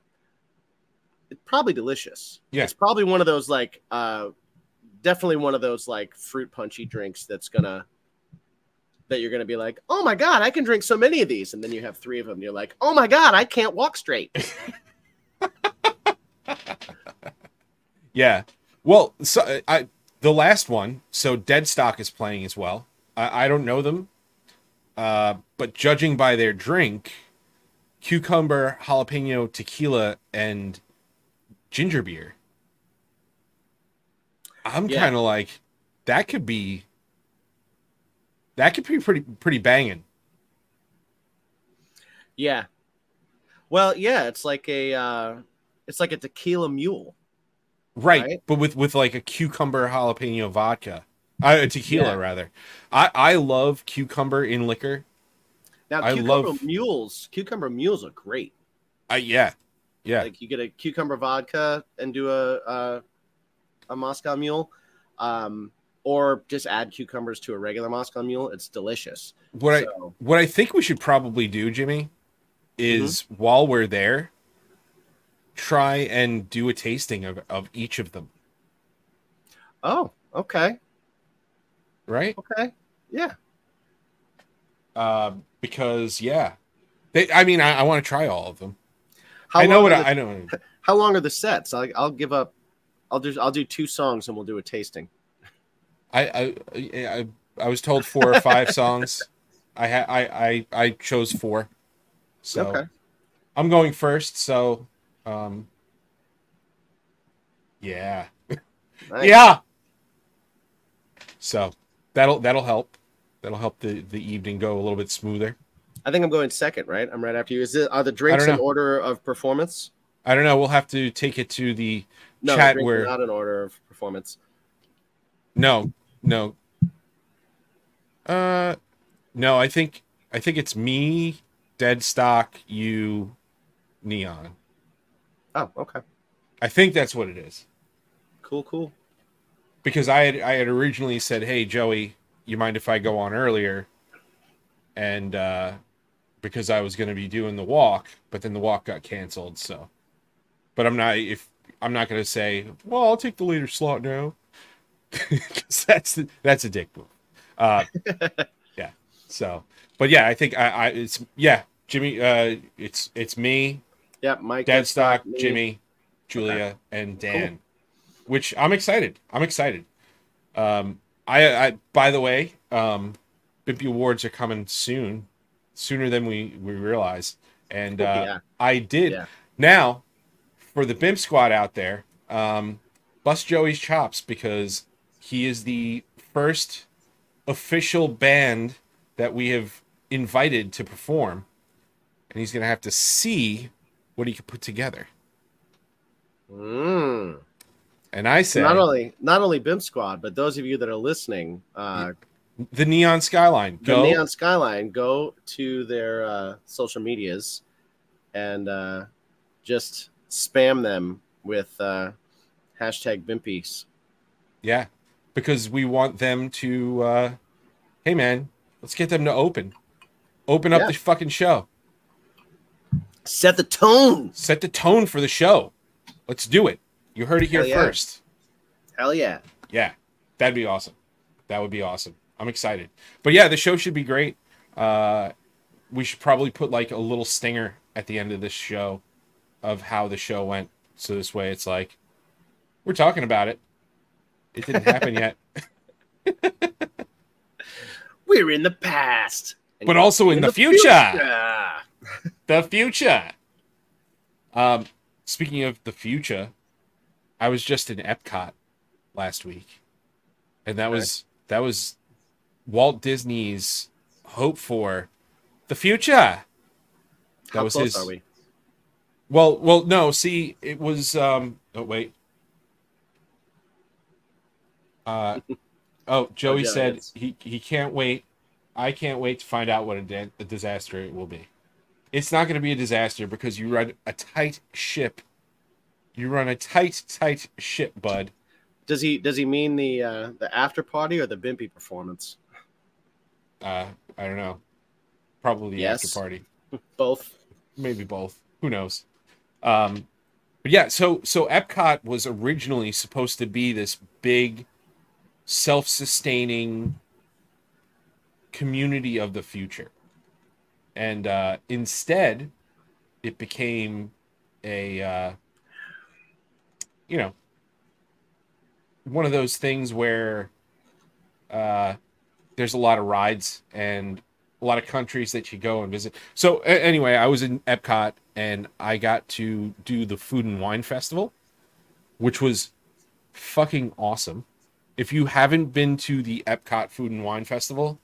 It's probably delicious. Yeah. It's probably one of those like uh definitely one of those like fruit punchy drinks that's gonna that you're gonna be like, oh my god, I can drink so many of these, and then you have three of them, and you're like, oh my god, I can't walk straight. yeah. Well, so I the last one. So Deadstock is playing as well. I, I don't know them, uh, but judging by their drink, cucumber, jalapeno, tequila, and ginger beer. I'm Yeah. kind of like that could be that could be pretty pretty banging. Yeah. Well, yeah, it's like a uh it's like a tequila mule. Right, Right? but with with like a cucumber jalapeno vodka, uh, tequila Yeah. rather. I I love cucumber in liquor. Now, I cucumber love- mules, cucumber mules are great. I yeah, yeah. Like you get a cucumber vodka and do a a, a Moscow mule, um, or just add cucumbers to a regular Moscow mule. It's delicious. what I what I think we should probably do, Jimmy, is Mm-hmm. while we're there, try and do a tasting of of each of them. oh, okay, Right? okay, yeah, Uh, because yeah, they. I mean, I, I want to try all of them. How I know what I, the- I know. How long are the sets? I'll, I'll give up. I'll do. I'll do two songs and we'll do a tasting. I I I, I was told four or five songs. I had I, I I chose four. So Okay. I'm going first, so um yeah. Nice. Yeah. So that'll that'll help. That'll help the the evening go a little bit smoother. I think I'm going second. Right, I'm right after you. Is it are the drinks in order of performance? I don't know, we'll have to take it to the No, chat where not in order of performance. no, no. Uh no, I think I think it's me, dead stock, you, neon. Oh, okay, I think that's what it is. cool, cool. because I had I had originally said, "Hey Joey, you mind if I go on earlier?" And uh because I was going to be doing the walk, but then the walk got canceled, so but I'm not if I'm not going to say, "Well, I'll take the later slot now." That's that's a dick move. Uh yeah. So, but yeah, I think I I it's yeah, Jimmy uh it's it's me, Yeah, Mike. Deadstock. Jimmy, Julia, and Dan. Which I'm excited. I'm excited. Um, I, I by the way, um, Bimpy Awards are coming soon. sooner than we we realize. And uh, Yeah. I did. Yeah. Now, for the Bimp Squad out there, um, bust Joey's chops because he is the first official band that we have invited to perform, and he's gonna have to see what he can put together. Mm. And I say Not only not only Bimp Squad, but those of you that are listening, uh, the Neon Skyline. the Neon Skyline, go to their uh, social medias and uh, just spam them with uh, hashtag Bimpies. Yeah, because we want them to. Uh, hey, man, let's get them to open, open up Yeah. the fucking show, Set the tone. set the tone for the show. Let's do it. You heard it here Hell yeah. first. Hell yeah. Yeah, that'd be awesome. That would be awesome. I'm excited. But yeah, the show should be great. Uh, we should probably put like a little stinger at the end of this show of how the show went. So this way, it's like we're talking about it. It didn't happen yet. We're in the past. And But also in, the, future. future. The future. Um, speaking of the future, I was just in Epcot last week, and that Okay. was that was Walt Disney's hope for the future. That How was close his. are we? Well, well, no. See, it was. Um. Oh wait. Uh. Oh, Joey said it's- he he can't wait. I can't wait to find out what a, da- a disaster it will be. It's not going to be a disaster because you run a tight ship. You run a tight, tight ship, bud. Does he does he mean the uh, the after party or the Bimpy performance? Uh, I don't know. Probably the Yes. after party. Both. maybe both who knows um but yeah so so epcot was originally supposed to be this big self-sustaining community of the future and uh instead it became a uh you know one of those things where uh there's a lot of rides and a lot of countries that you go and visit. So anyway, I was in Epcot and I got to do the Food and Wine Festival, which was fucking awesome. If you haven't been to the Epcot Food and Wine Festival,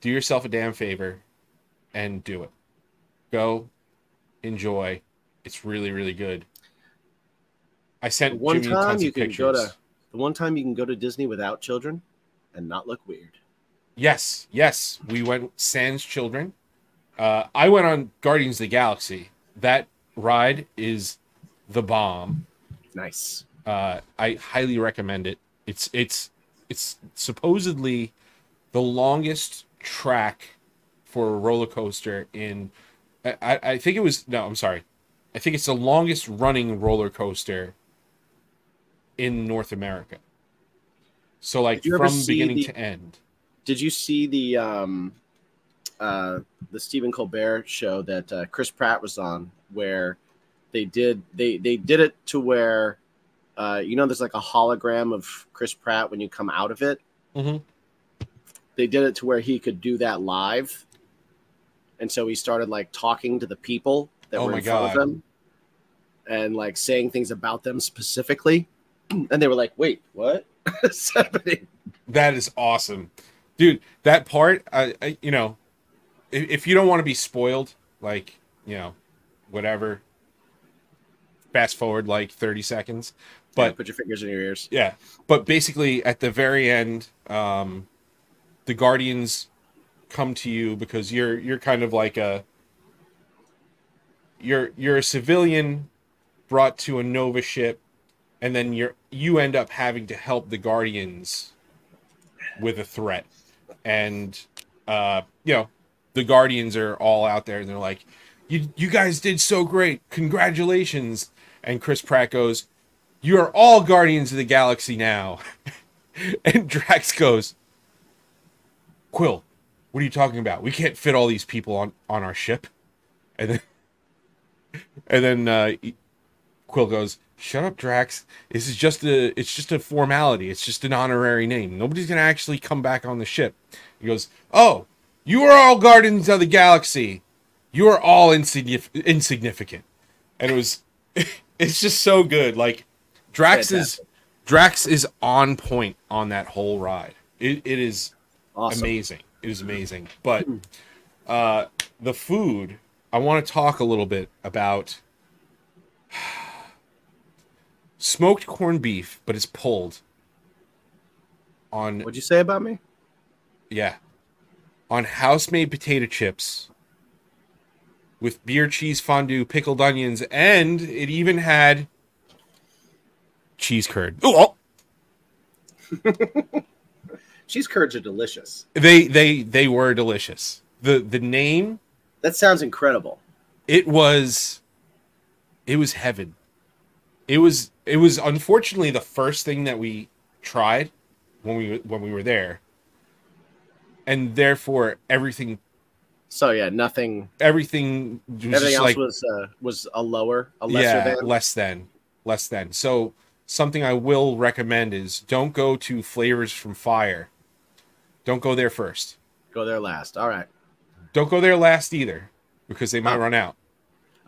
do yourself a damn favor and do it. Go, enjoy. It's really really good. I sent One Jimmy time tons you of can pictures. go to the one time you can go to Disney without children and not look weird. Yes, yes. We went Sans Children. Uh, I went on Guardians of the Galaxy. That ride is the bomb. Nice. Uh, I highly recommend it. It's it's it's supposedly the longest track for a roller coaster in. I, I think it was no. I'm sorry. I think it's the longest running roller coaster in North America. So like Did you ever from beginning the- to end. Did you see the um uh the Stephen Colbert show that uh, Chris Pratt was on where they did they they did it to where uh you know there's like a hologram of Chris Pratt when you come out of it. Mhm. They did it to where he could do that live. And so he started like talking to the people that Oh were in front God. of him and like saying things about them specifically. And they were like, "Wait, what?" What's happening? That is awesome, dude. That part, I, I you know, if, if you don't want to be spoiled, like you know, whatever. Fast forward like thirty seconds, Yeah, but put your fingers in your ears. yeah, but basically at the very end, um, the Guardians come to you because you're you're kind of like a you're you're a civilian brought to a Nova ship, and then you're you end up having to help the Guardians with a threat, and uh, you know the Guardians are all out there and they're like, "You you guys did so great, congratulations!" And Chris Pratt goes, "You are all Guardians of the Galaxy now," and Drax goes, "Quill, what are you talking about? We can't fit all these people on on our ship," and then and then uh, Quill goes, "Shut up, Drax. This is just a it's just a formality. It's just an honorary name. Nobody's gonna actually come back on the ship." He goes, "Oh, you are all guardians of the galaxy. You are all insignif- insignificant. And it was it's just so good. Like Drax is Drax is on point on that whole ride. It, it is Awesome. amazing. It is amazing. But uh the food, I want to talk a little bit about smoked corned beef, but it's pulled on What'd you say about me? yeah. On house made potato chips with beer cheese fondue, pickled onions, and it even had cheese curd. Oh, Cheese curds are delicious. they they they were delicious. The the name That sounds incredible. it was it was heaven. It was it was unfortunately the first thing that we tried when we when we were there. And therefore everything So yeah, nothing. everything was Everything else like was uh, was a lower, a lesser yeah, than. less than, less than. So something I will recommend is don't go to Flavors from Fire. Don't go there first. Go there last. All right. Don't go there last either, because they might Oh. run out.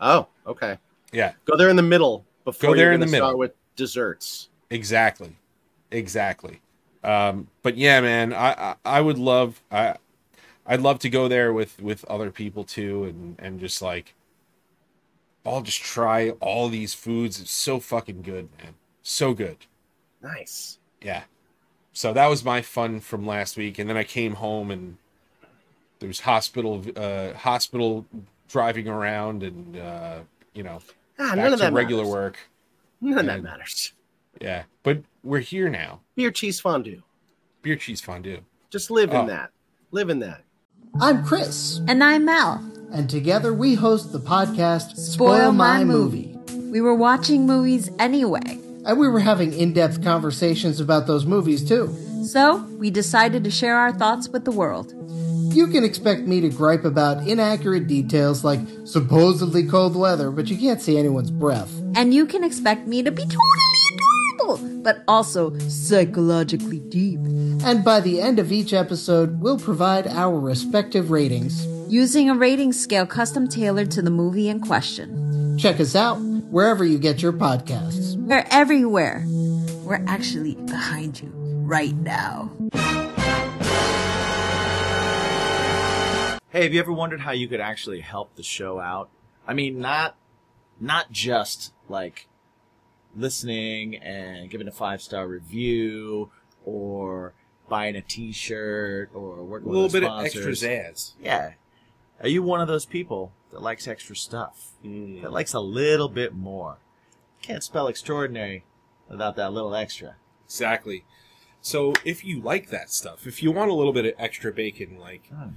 Oh, okay. Yeah, Go there in the middle before Go there in the gonna start middle. with desserts. exactly, exactly. Um, but yeah, man, I, I I would love I I'd love to go there with with other people too, and and just like all just try all these foods. It's so fucking good, man. So good. Nice. yeah so that was my fun from last week and then i came home and there was hospital uh hospital driving around and uh you know Ah, back none of that regular matters. work None of that matters. yeah but we're here now Beer cheese fondue. beer cheese fondue Just live Oh. in that. Live in that. I'm Chris, And I'm Mel. and together we host the podcast Spoil My Movie. We were watching movies anyway. And we were having in depth conversations about those movies too. So we decided to share our thoughts with the world. You can expect me to gripe about inaccurate details like supposedly cold weather, but you can't see anyone's breath. And you can expect me to be totally adorable, but also psychologically deep. And by the end of each episode, we'll provide our respective ratings. Using a rating scale custom tailored to the movie in question. Check us out wherever you get your podcasts. We're everywhere. We're actually behind you right now. Hey, have you ever wondered how you could actually help the show out? I mean, not not just like listening and giving a five star review or buying a T-shirt or working a little with our bit of extra zazz Yeah. Are you one of those people that likes extra stuff? Mm. That likes a little bit more? Can't spell extraordinary without that little extra. exactly so if you like that stuff if you want a little bit of extra bacon like Hmm.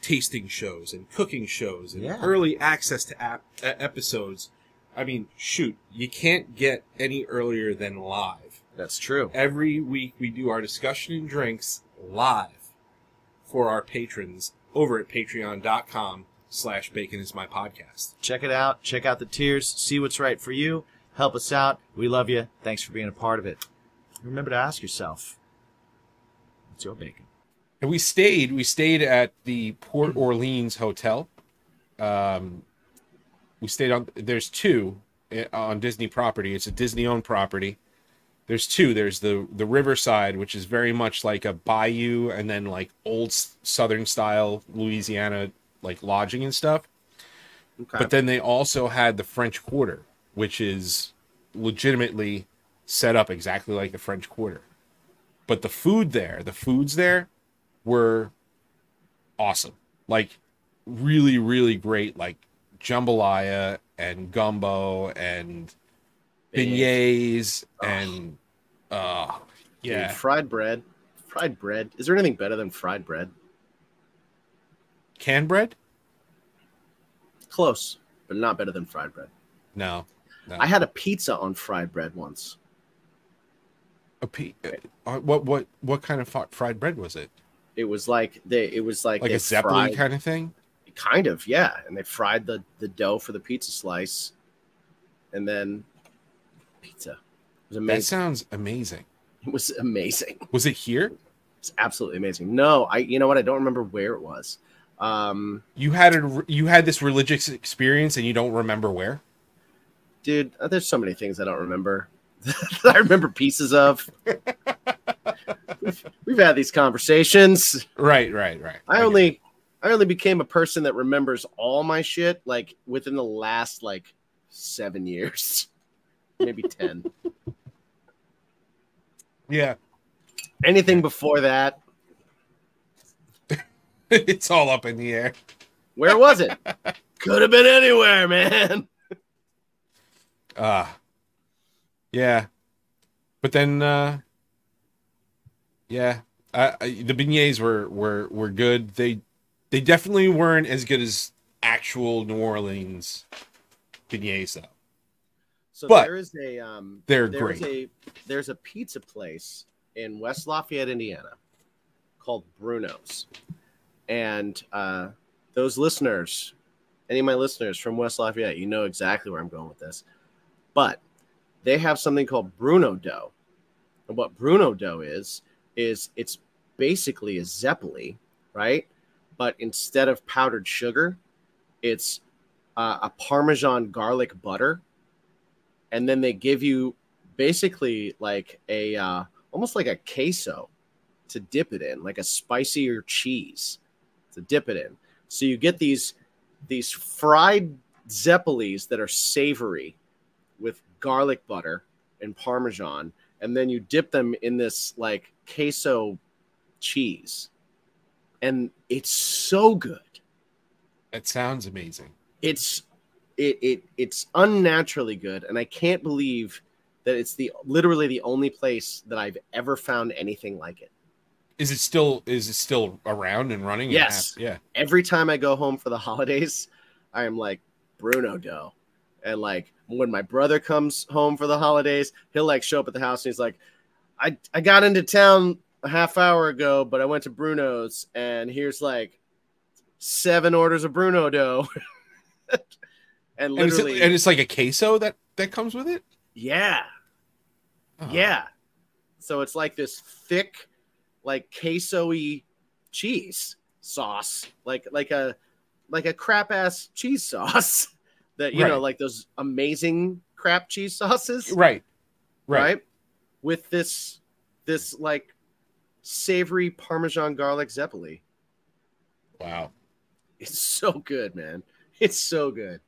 tasting shows and cooking shows and Yeah. early access to ap- uh, episodes i mean shoot you can't get any earlier than live That's true. every week we do our discussion and drinks live for our patrons over at patreon.com slash bacon is my podcast Check it out. Check out the tiers. See what's right for you. Help us out. We love you. Thanks for being a part of it. Remember to ask yourself, what's your bacon? and we stayed we stayed at the port orleans hotel um we stayed on there's two eh, on disney property it's a disney owned property there's two there's the the riverside which is very much like a bayou and then like old southern style louisiana like lodging and stuff Okay. but then they also had the french quarter which is legitimately set up exactly like the french quarter but the food there the foods there were awesome. Like really, really great. Like jambalaya and gumbo and beignets and uh Dude, yeah. fried bread. Fried bread. Is there anything better than fried bread? Canned bread? Close, but not better than fried bread. No. no. I had a pizza on fried bread once. a pe- uh, what what what kind of fri- fried bread was it? It was like they. It was like Like a zeppelin fried- kind of thing? kind of yeah and they fried the the dough for the pizza slice and then pizza it was That sounds amazing. it was amazing Was it here? It's absolutely amazing. No, I you know what? I don't remember where it was. Um, You had a you had this religious experience and you don't remember where? dude, uh, there's so many things I don't remember. I remember pieces of. we've, we've had these conversations. Right, right, right. I get only I only became a person that remembers all my shit like within the last like seven years, maybe ten. Yeah. Anything before that, it's all up in the air. where was it? Could have been anywhere, man. Uh yeah. But then uh yeah, I, I, the beignets were were were good. They they definitely weren't as good as actual New Orleans beignets though. So But there is a um they're there's great. a there's a pizza place in West Lafayette, Indiana, called Bruno's, and uh, those listeners, any of my listeners from West Lafayette, you know exactly where I'm going with this. But they have something called Bruno dough, and what Bruno dough is is it's basically a zeppoli, right? But instead of powdered sugar, it's uh, a Parmesan garlic butter and then they give you basically like a uh, almost like a queso to dip it in, like a spicier cheese to dip it in. So you get these these fried zeppelis that are savory with garlic butter and parmesan, and then you dip them in this like queso cheese, and it's so good That sounds amazing. it's it, it it's unnaturally good and i can't believe that it's the literally the only place that i've ever found anything like it Is it still is it still around and running? Yes. have- yeah. every time i go home for the holidays i am like bruno dough and like when my brother comes home for the holidays he'll like show up at the house and he's like i i got into town a half hour ago but i went to bruno's and here's like seven orders of bruno dough and And it's, literally and it's like a queso that that comes with it. yeah Oh. Yeah. So it's like this thick, like queso-y cheese sauce, like like a like a crap ass cheese sauce that you know, like those amazing crap cheese sauces, Right. right? Right. With this this like savory Parmesan garlic zeppoli. Wow. It's so good, man. It's so good.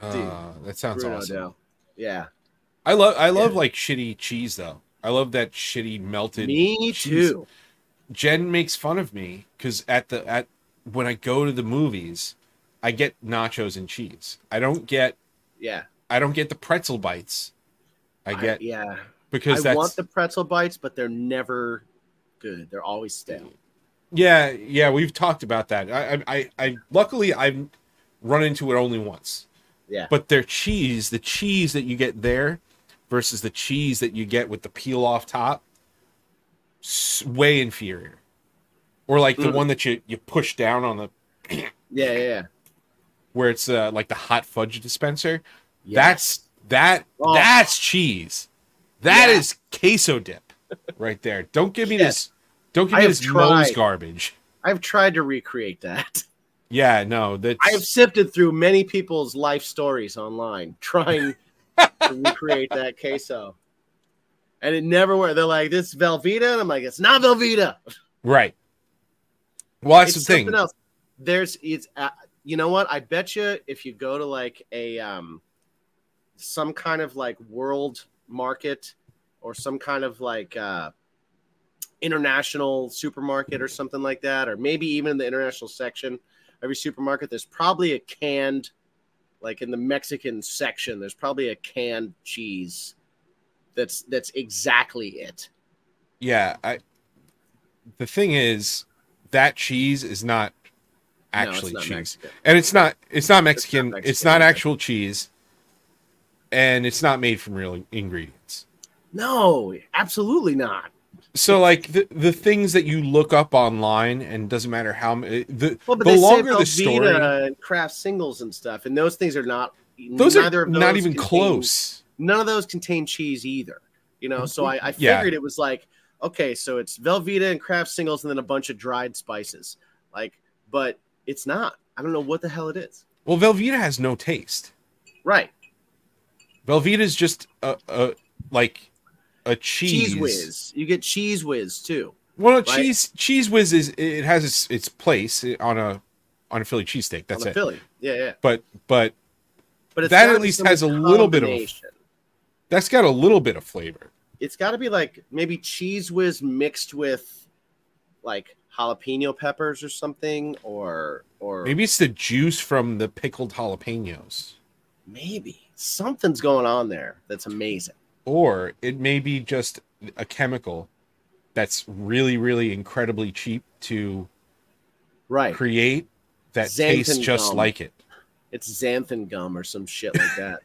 Uh, that sounds Bruno awesome. Yeah. I love I love like shitty cheese though. I love that shitty melted. Me cheese. too. Jen makes fun of me because at the at when I go to the movies, I get nachos and cheese. I don't get Yeah. I don't get the pretzel bites. I get yeah. because I that's want the pretzel bites, but they're never good. They're always stale. yeah yeah we've talked about that. I I I, I luckily I've run into it only once. Yeah. But their cheese, the cheese that you get there versus the cheese that you get with the peel off top, way inferior. Or like the Mm. one that you you push down on the Yeah, yeah, yeah. where it's uh, like the hot fudge dispenser. Yes. That's that Oh. that's cheese. That Yeah. is queso dip right there. Don't give me Yes. this. Don't give I me this Moe's tried. garbage. I've tried to recreate that. Yeah, no, that's I have sifted through many people's life stories online trying to recreate that queso. And it never worked. They're like, this is Velveeta. And I'm like, it's not Velveeta. right. Well, that's it's the thing. something else. There's, it's, uh, you know what? I bet you if you go to like a, um, some kind of like world market or some kind of like, uh, international supermarket or something like that, or maybe even in the international section, every supermarket, there's probably a canned, like in the Mexican section, there's probably a canned cheese that's that's exactly it. Yeah, I. The thing is, that cheese is not actually it's not cheese, Mexican. and it's not. It's not Mexican. It's not, Mexican, okay. actual cheese, and it's not made from real ingredients. No, absolutely not. So, like the the things that you look up online, and doesn't matter how the Well, but the longer the story, and Kraft Singles and stuff, and those things are not. those are neither of not even contain- close. None of those contain cheese either. You know, so I, I Yeah. figured it was like, okay, so it's Velveeta and Kraft Singles and then a bunch of dried spices. Like, but it's not. I don't know what the hell it is. Well, Velveeta has no taste. Right. Velveeta is just a, a like a cheese. Cheez Whiz. You get Cheez Whiz too. Well, right? cheese Cheez Whiz is it has its its place on a on a Philly cheesesteak. That's it. Philly. Yeah, yeah. But but But it's That at least has a little bit of that's got a little bit of flavor. It's got to be like maybe Cheez Whiz mixed with like jalapeno peppers or something, or or Maybe it's the juice from the pickled jalapenos, maybe something's going on there that's amazing. Or it may be just a chemical that's really really incredibly cheap to Right. create that tastes Xanthan just gum. like it. It's xanthan gum or some shit like that.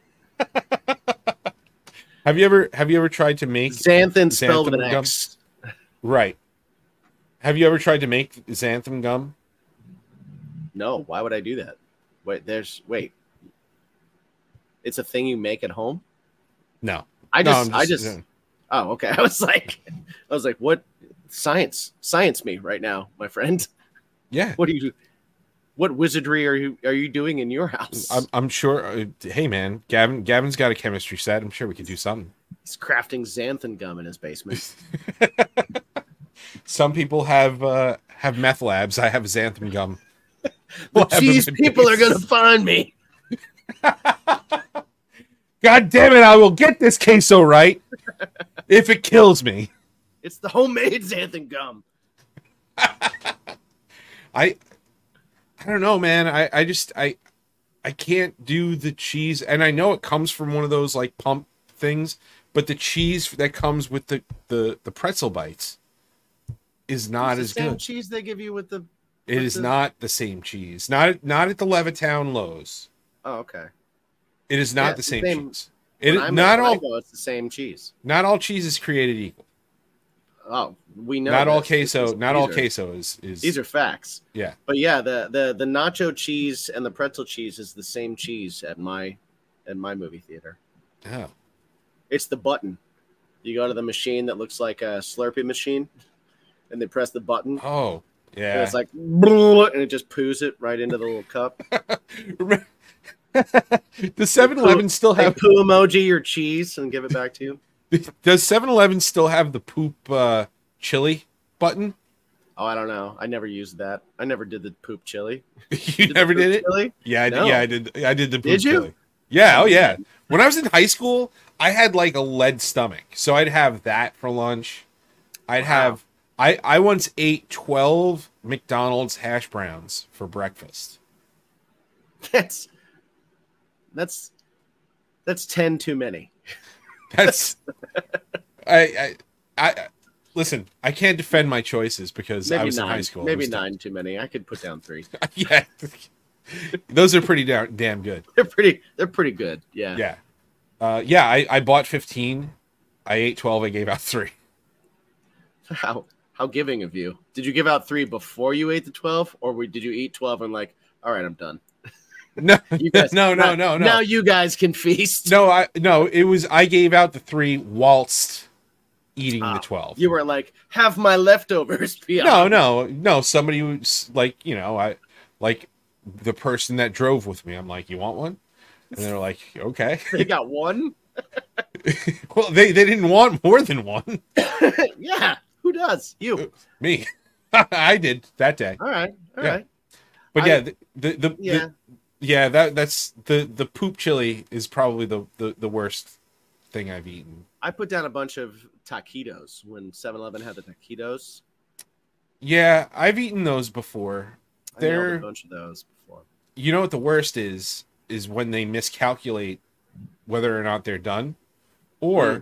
Have you ever have you ever tried to make xanthan spelled with an gum? X. right? Have you ever tried to make xanthan gum? No, why would I do that? Wait, there's wait. It's a thing you make at home. No. I No, just, I'm just. yeah. Oh, okay. I was like, I was like, what? Science, science me right now, my friend. Yeah. What do you? What wizardry are you are you doing in your house? I'm, I'm sure. Uh, hey, man, Gavin. Gavin's got a chemistry set. I'm sure we could do something. He's crafting xanthan gum in his basement. Some people have uh, have meth labs. I have xanthan gum. the Lab in cheese my people are gonna find me. God damn it! I will get this queso right if it kills me. It's the homemade xanthan gum. I I don't know, man. I I just I I can't do the cheese, and I know it comes from one of those like pump things, but the cheese that comes with the the the pretzel bites is not It's as the same good. cheese they give you with the. It with is the- not the same cheese. Not not at the Levittown Lowe's. Oh, okay. It is not Yeah, the same, the same- cheese. It is I'm- not all go, it's the same cheese. not all cheese is created equal. Oh, we know. not all this. queso. These- Not all are- queso is is. These are facts. yeah. But yeah, the the the nacho cheese and the pretzel cheese is the same cheese at my at my movie theater. Oh. It's the button. You go to the machine that looks like a Slurpee machine, and they press the button, Oh. and Yeah. it's like, and it just poos it right into the little cup. the 7-Eleven still They have poo emoji your cheese and give it back to you. Does 7-Eleven still have the poop uh, chili button? Oh, I don't know. I never used that. I never did the poop chili. you the never did it? Chili? Yeah, I did, No. yeah, I did. I did the poop Did you? chili. Yeah, oh yeah. When I was in high school, I had like a lead stomach, so I'd have that for lunch. I'd Wow. have. I I once ate twelve McDonald's hash browns for breakfast. That's that's that's ten too many. That's. I, I I listen. I can't defend my choices because I Maybe was in high nine. school. Maybe nine too many. I could put down three. yeah, those are pretty damn, damn good. They're pretty. They're pretty good. Yeah. Yeah. Uh, yeah, I, I bought 15. I ate 12. I gave out three. How how giving of you. Did you give out three before you ate the twelve, or did you eat twelve and like, all right, I'm done. No, guys, no, no, no, no. Now you guys can feast. no, I no. It was I gave out the three whilst eating Ah, the 12. You were like, have my leftovers. Be no, no, no. Somebody was like, you know, I like the person that drove with me. I'm like, you want one? And they're like, okay. They got one. well, they they didn't want more than one. yeah. Who does? You. Me, I did that day. All right. All Yeah. right. But I- yeah, the the, the, Yeah. the yeah that that's the the poop chili is probably the the, the worst thing I've eaten. I put down a bunch of taquitos when 7-Eleven had the taquitos. Yeah, I've eaten those before. I They're a bunch of those before. you know what the worst is is when they miscalculate whether or not they're done or Hmm.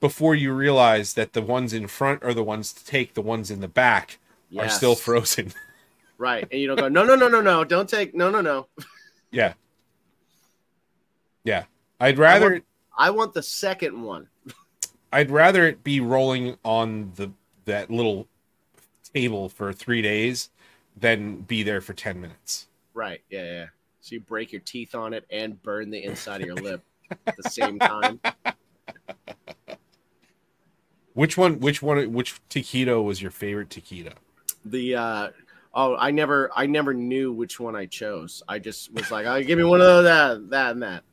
before you realize that the ones in front are the ones to take the ones in the back are still frozen Right. And you don't go, no, no, no, no, no. Don't take, no, no, no. yeah yeah i'd rather want- I want the second one. i'd rather it be rolling on the that little table for three days than be there for 10 minutes Right. Yeah, yeah. So you break your teeth on it and burn the inside of your lip at the same time. Which one? Which one? Which taquito was your favorite taquito? The uh, oh, I never, I never knew which one I chose. I just was like, oh, give me one of that, that, and that.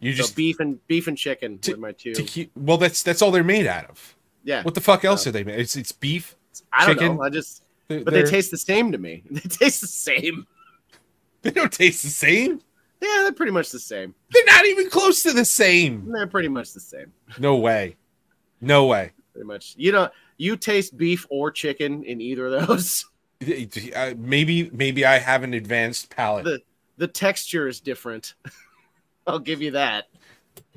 You So just beef and beef and chicken were my two. taqui- Well, that's that's all they're made out of. yeah, What the fuck else are they made? It's it's beef. I don't chicken? know. I just, They're- but they taste the same to me. They taste the same. They don't taste the same. Yeah, they're pretty much the same. They're not even close to the same. They're pretty much the same. No way. No way. Pretty much. You know, you taste beef or chicken in either of those. Maybe maybe I have an advanced palate. The the texture is different. I'll give you that.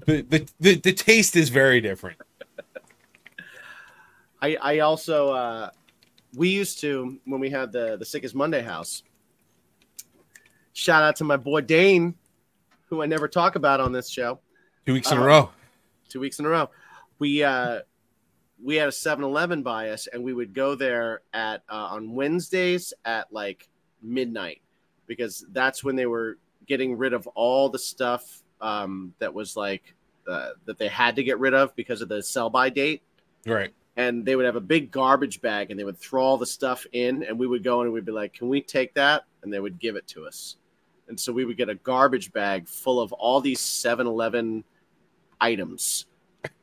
The, the, the, the taste is very different. I I also uh we used to when we had the the sickest Monday house. Shout out to my boy Dane, who I never talk about on this show. Two weeks in Uh, a row. Two weeks in a row. We uh we had a 7-Eleven by us and we would go there at uh, on Wednesdays at like midnight because that's when they were getting rid of all the stuff um that was like uh, that they had to get rid of because of the sell by date. Right. and they would have a big garbage bag and they would throw all the stuff in and we would go in and we'd be like can we take that? And they would give it to us. And so we would get a garbage bag full of all these 7-eleven items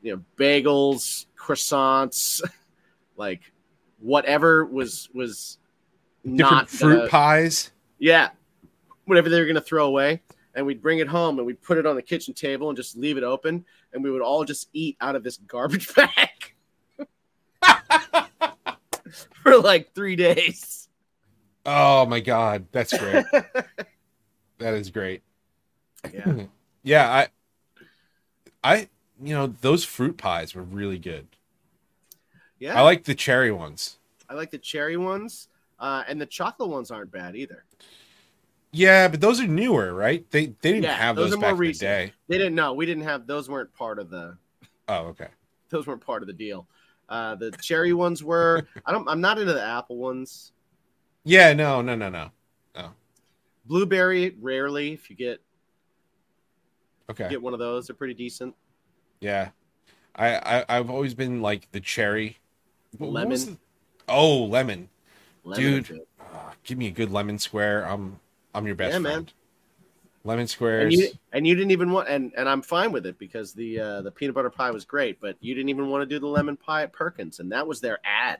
you know bagels croissants like whatever was was Different not fruit gonna- pies. yeah whatever they were to throw away and we'd bring it home and we'd put it on the kitchen table and just leave it open and we would all just eat out of this garbage bag for like three days Oh my god, that's great. that is great. yeah Yeah, I I you know, those fruit pies were really good. yeah I like the cherry ones. i like the cherry ones uh, and the chocolate ones aren't bad either Yeah, but those are newer, right? They they didn't Yeah, have those those, are back more in the day. they didn't know we didn't have those weren't part of the Oh, okay. those weren't part of the deal uh, the cherry ones were i don't i'm not into the apple ones Yeah, no, no, no, no. blueberry rarely if you get Okay. get one of those they're pretty decent Yeah. I, I I've always been like the cherry. What- what Lemon? the- Oh, lemon. Lemon Dude. Ah, give me a good lemon square. I'm I'm your best Yeah, friend. man. Lemon and squares. you and you didn't even want and and I'm fine with it because the uh, the peanut butter pie was great, but you didn't even want to do the lemon pie at Perkins, and that was their ad.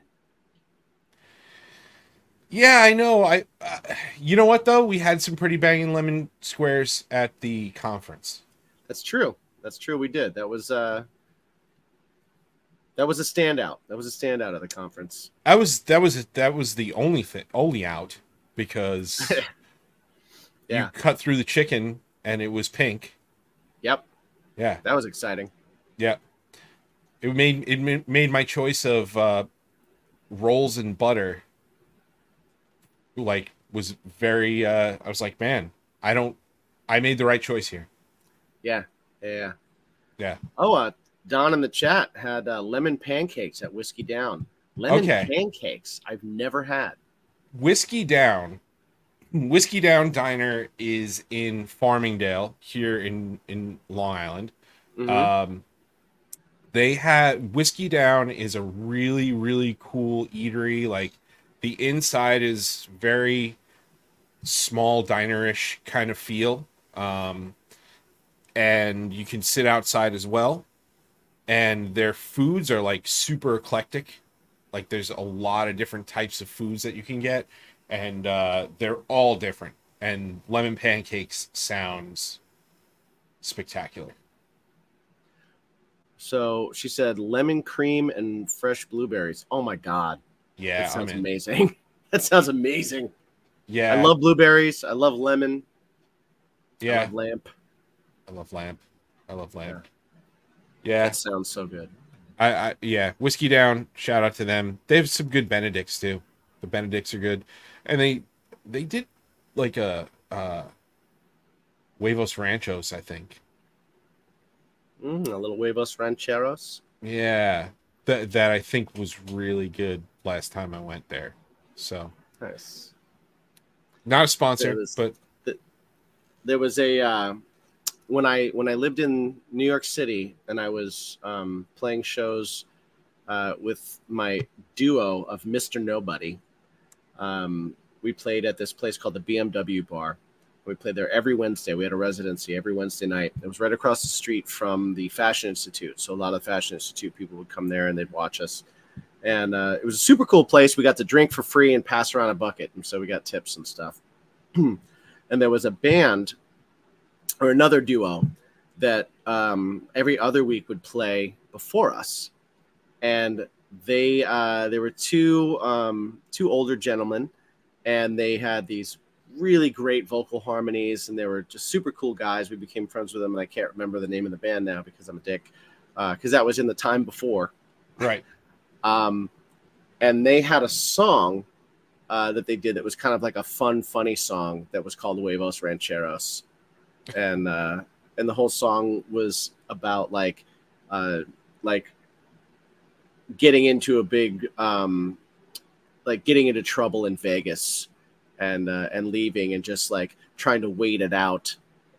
Yeah, I know. I uh, you know what though? We had some pretty banging lemon squares at the conference. That's true. That's true. We did. That was uh that was a standout. That was a standout of the conference. I was that was that was the only thing only out because Yeah. you cut through the chicken and it was pink. Yep, Yeah, that was exciting. yeah. It made it made my choice of uh, rolls and butter like was very. Uh, I was like, man, I don't. I made the right choice here. Yeah, yeah, Yeah. Oh, uh, Don in the chat had uh, lemon pancakes at Whiskey Down. Lemon Okay. pancakes I've never had. Whiskey Down, Whiskey Down Diner is in Farmingdale here in in Long Island. Mhm. Um, they had Whiskey Down is a really really cool eatery. Like the inside is very small dinerish kind of feel, um, and you can sit outside as well. And their foods are like super eclectic. Like there's a lot of different types of foods that you can get, and uh, they're all different. And lemon pancakes sounds spectacular. So she said lemon cream and fresh blueberries. Oh my god, Yeah, that sounds amazing. that sounds amazing. Yeah, I love blueberries. I love lemon. I Yeah, love lamp. I love lamp. I love lamp. Yeah, That sounds so good. I, I yeah, whiskey down. Shout out to them. They have some good Benedicts too. The Benedicts are good, and they they did like a uh, huevos ranchos. I think. Mm, a little huevos rancheros. Yeah, that that I think was really good last time I went there. So Nice. not a sponsor, was- but There was a uh, when I when I lived in New York City and I was um, playing shows uh, with my duo of Mr. Nobody. Um, we played at this place called the BMW Bar. We played there every Wednesday. We had a residency every Wednesday night. It was right across the street from the Fashion Institute. So a lot of Fashion Institute people would come there and they'd watch us. And uh, it was a super cool place. We got to drink for free and pass around a bucket. And so we got tips and stuff. and there was a band or another duo that um, every other week would play before us. And they uh, there were two um, two older gentlemen, and they had these really great vocal harmonies, and they were just super cool guys. We became friends with them, and I can't remember the name of the band now because I'm a dick, because that was in the time before. Right. Um, and they had a song uh, that they did that was kind of like a fun, funny song that was called "Huevos Rancheros," and uh, and the whole song was about like uh, like getting into a big um, like getting into trouble in Vegas and uh, and leaving and just like trying to wait it out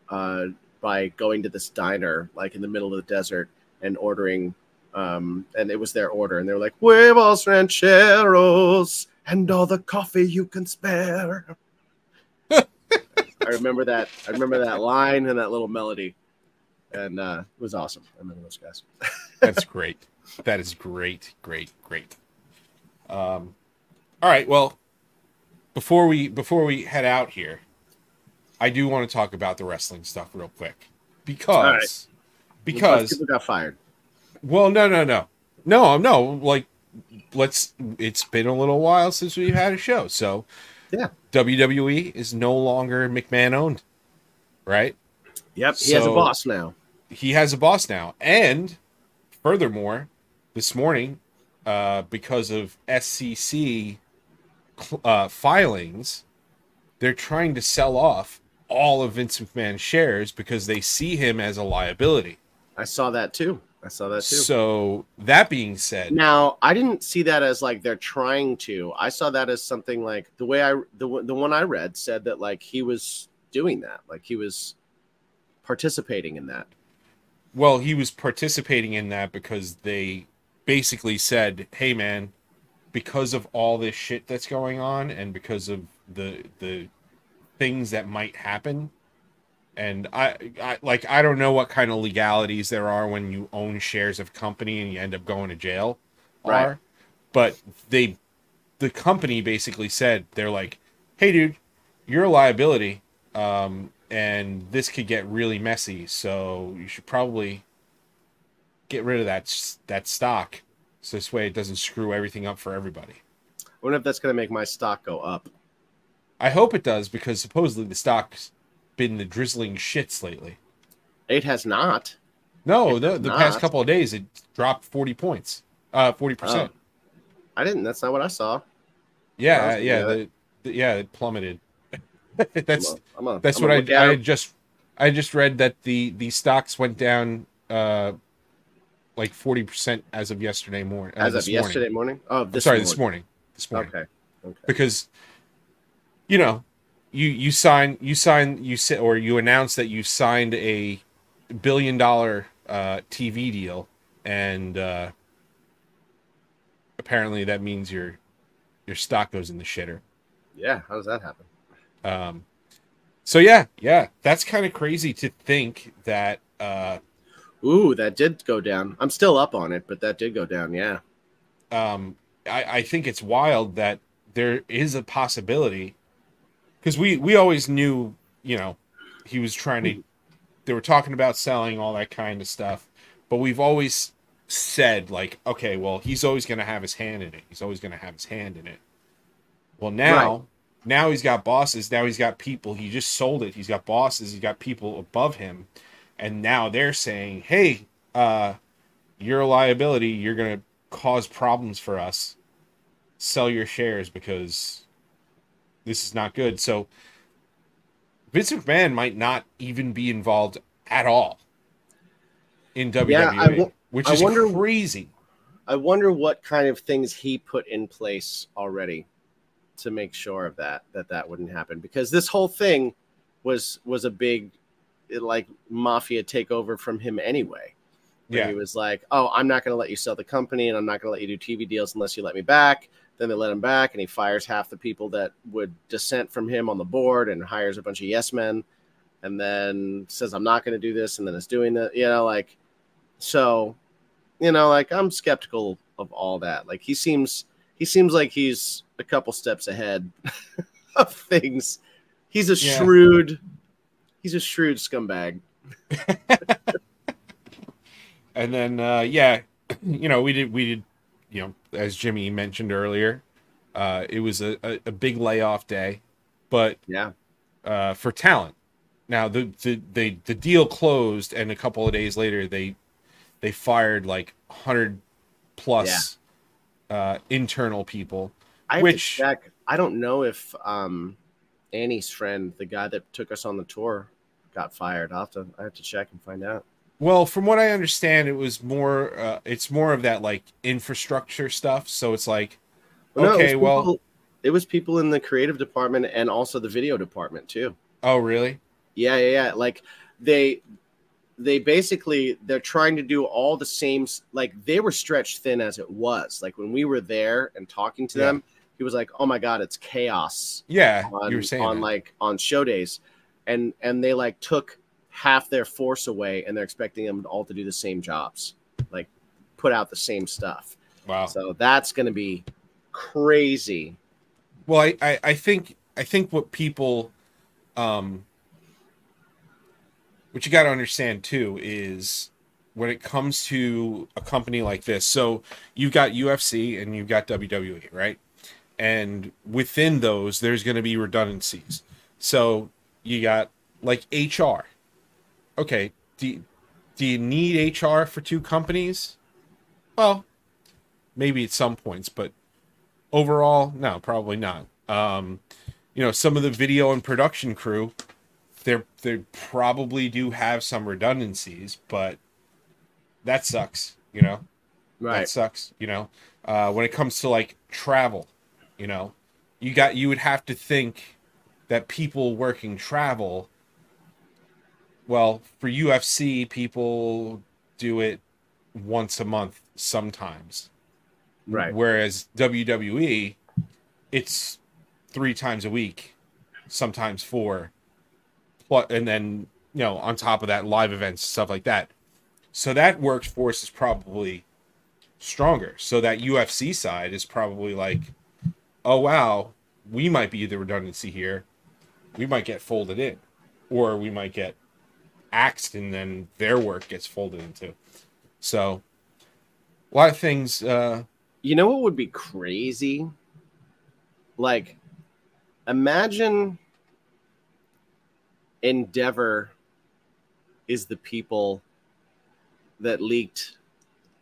uh, by going to this diner like in the middle of the desert and ordering um, and it was their order and they were like huevos rancheros and all the coffee you can spare. I remember that. I remember that line and that little melody, and uh, it was awesome. I remember those guys. That's great. That is great, great, great. Um, all right. Well, before we before we head out here, I do want to talk about the wrestling stuff real quick because right. because people got fired. well, no, no, no, no, no. Like, let's. It's been a little while since we've had a show, so Yeah. WWE is no longer McMahon owned, right? Yep. He has a boss now. he has a boss now. And furthermore, this morning, uh, because of SEC uh, filings, they're trying to sell off all of Vince McMahon's shares because they see him as a liability. I saw that too. I saw that too. So that being said, Now, I didn't see that as like they're trying to. I saw that as something like the way I the the one I read said that like he was doing that, like he was participating in that. well, he was participating in that because they basically said, "Hey, man, because of all this shit that's going on, and because of the the things that might happen." And I, I like I don't know what kind of legalities there are when you own shares of company and you end up going to jail, Right. are, but they, the company basically said they're like, "Hey, dude, you're a liability, um, and this could get really messy. So you should probably get rid of that that stock, so this way it doesn't screw everything up for everybody." I wonder if that's going to make my stock go up. I hope it does because supposedly the stock's been the drizzling shits lately. It has not. No, It the, the past couple of days it dropped forty points, uh, forty percent. I didn't. That's not what I saw. Yeah, Well, yeah, yeah. the, the, yeah, it plummeted. that's I'm a, that's I'm what I, I just I just read that the the stocks went down uh like forty percent as of yesterday morning. Uh, as of yesterday morning. Oh, this sorry, morning. this morning. This morning. Okay. Okay. Because you know, you you sign you sign you sit or you announce that you signed a billion dollar uh TV deal and uh apparently that means your your stock goes in the shitter. Yeah. How does that happen? Um, so yeah, yeah, that's kind of crazy to think that. Uh, Ooh, that did go down. I'm still up on it, but that did go down. Yeah. um, I, I think it's wild that there is a possibility because we we always knew, you know, he was trying to. They were talking about selling all that kind of stuff, but we've always said like, okay, well, he's always going to have his hand in it. He's always going to have his hand in it. Well, now, Right. now he's got bosses. Now he's got people. He just sold it. He's got bosses. He's got people above him, and now they're saying, "Hey, uh, you're a liability. You're going to cause problems for us. Sell your shares because this is not good." So Vince McMahon might not even be involved at all in WWE, Yeah, I which I is wonder- crazy. I wonder what kind of things he put in place already to make sure of that that that wouldn't happen because this whole thing was was a big like mafia takeover from him anyway Yeah. He was like, "Oh, I'm not going to let you sell the company, and I'm not going to let you do TV deals unless you let me back." Then they let him back, and he fires half the people that would dissent from him on the board, and hires a bunch of yes men, and then says, "I'm not going to do this," and then is doing that. You know, like so. You know, like I'm skeptical of all that. Like he seems, he seems like he's a couple steps ahead of things. He's a Yeah. shrewd, he's a shrewd scumbag. and then uh yeah you know we did we did you know as jimmy mentioned earlier uh it was a, a, a big layoff day but Yeah. uh for talent now the, the the the deal closed and a couple of days later they they fired like 100 plus uh internal people I Which-. I don't know if um, Annie's friend, the guy that took us on the tour, got fired. I'll have to. I have to check and find out. Well from what i understand it was more uh it's more of that like infrastructure stuff so it's like Well, no, it okay well people- it was people in the creative department and also the video department too. oh really Yeah, yeah, yeah. Like they they basically they're trying to do all the same like they were stretched thin as it was. Like when we were there and talking to Yeah. them, he was like, "Oh my god, it's chaos." yeah on, you were saying on that. like on show days. And and they like took half their force away and they're expecting them all to do the same jobs. Like put out the same stuff. wow So that's gonna be crazy. Well, I, I, I think I think what people, um, what you got to understand too is when it comes to a company like this. So you've got UFC and you've got WWE, right? And within those, there's going to be redundancies. So you got like HR. Okay, do do you need HR for two companies? Well, maybe at some points, but overall no probably not. Um you know some of the video and production crew they're they probably do have some redundancies but that sucks you know? That sucks you know? Uh when it comes to like travel you know? You got you would have to think that people working travel well for UFC people do it once a month sometimes Right. Whereas WWE, it's three times a week, sometimes four, and then you know on top of that, live events, stuff like that. So that workforce is probably stronger. So that UFC side is probably like, oh wow, we might be the redundancy here. We might get folded in, or we might get axed, and then their work gets folded into. So a lot of things. Uh, You know what would be crazy? Like, imagine Endeavor is the people that leaked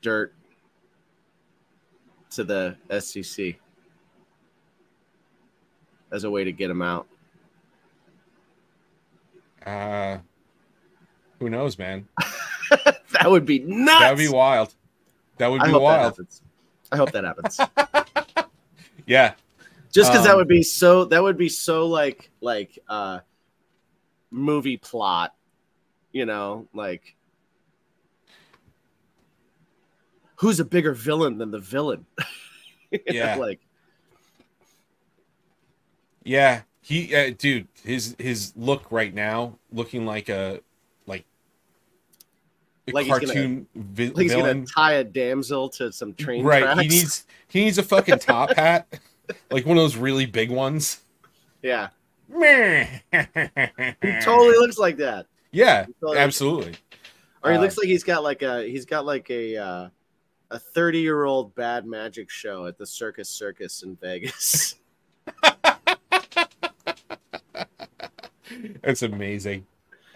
dirt to the SEC as a way to get them out. Uh, who knows, man? that would be nuts. That would be wild. That would be that wild. I hope that happens. Yeah, just because that Um, would be so that would be so like like uh movie plot you know like who's a bigger villain than the villain Yeah. like yeah. He, uh, dude, his his look right now, looking like a Like he's gonna- cartoon vi- like he's villain. gonna tie a damsel to some train right. tracks. He needs he needs a fucking top hat, like one of those really big ones. yeah he he totally looks like that Yeah, totally- absolutely. or he Uh, looks like he's got like a he's got like a uh a 30 year old bad magic show at the circus circus in vegas It's amazing.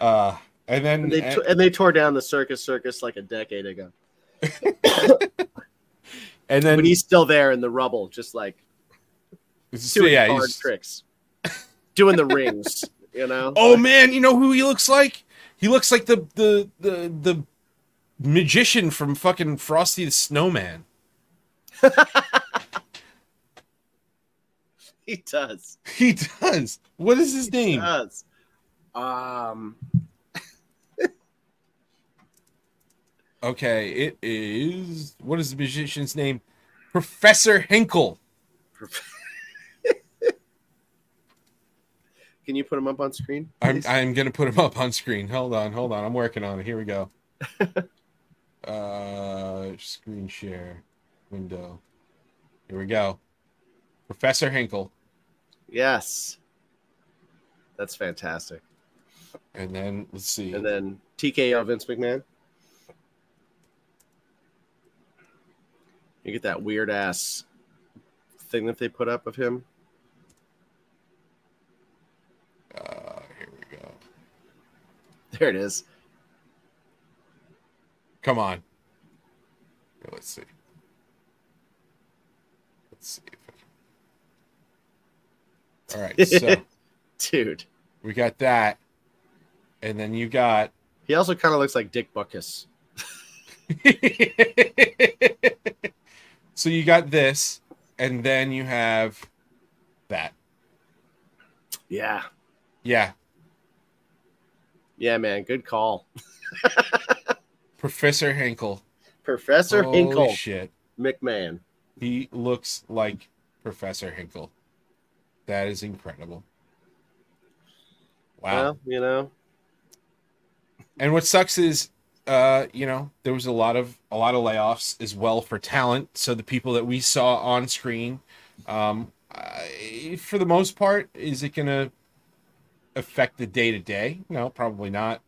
Uh, and then and they, and they tore down the circus circus like a decade ago and then but he's still there in the rubble, just like so, doing yeah, hard tricks, doing the rings. You know? Oh man, you know who he looks like? He looks like the the the the magician from fucking Frosty the Snowman. he does. He does. What is his He name? does. Um, Okay, it is. What is the musician's name? Professor Hinkle. Can you put him up on screen? I'm? I'm gonna put him up on screen. Hold on, hold on. I'm working on it. Here we go. uh, screen share window. Here we go. Professor Hinkle, yes. That's fantastic. and then let's see. And then TKO Vince McMahon. You get that weird ass thing that they put up of him. Uh, here we go. There it is. Come on. Let's see. Let's see. All right, so Dude. we got that, and then you got. He also kind of looks like Dick Butkus. so you got this, and then you have that. Yeah. Yeah, Yeah, man. Good call. Professor Hinkle. Professor Holy Hinkle shit. McMahon. He looks like Professor Hinkle. That is incredible. Wow. Well, you know, And what sucks is, uh, you know, there was a lot of a lot of layoffs as well for talent. So the people that we saw on screen, um, I, for the most part, is it going to affect the day to day? No, probably not.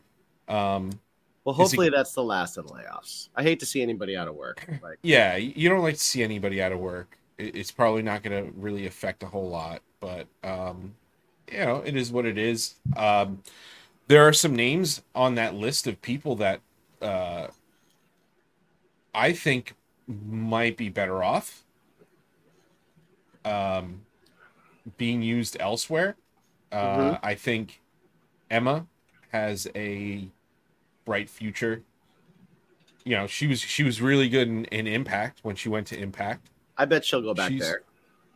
Um, well, hopefully that's the last of the layoffs. I hate to see anybody out of work. Like, yeah, you don't like to see anybody out of work. It's probably not going to really affect a whole lot, but um, you know, it is what it is. Um, there are some names on that list of people that uh, I think might be better off um, being used elsewhere. Uh, Mhm. I think Emma has a bright future. You know, she was she was really good in, in Impact when she went to Impact. I bet she'll go back She's- there.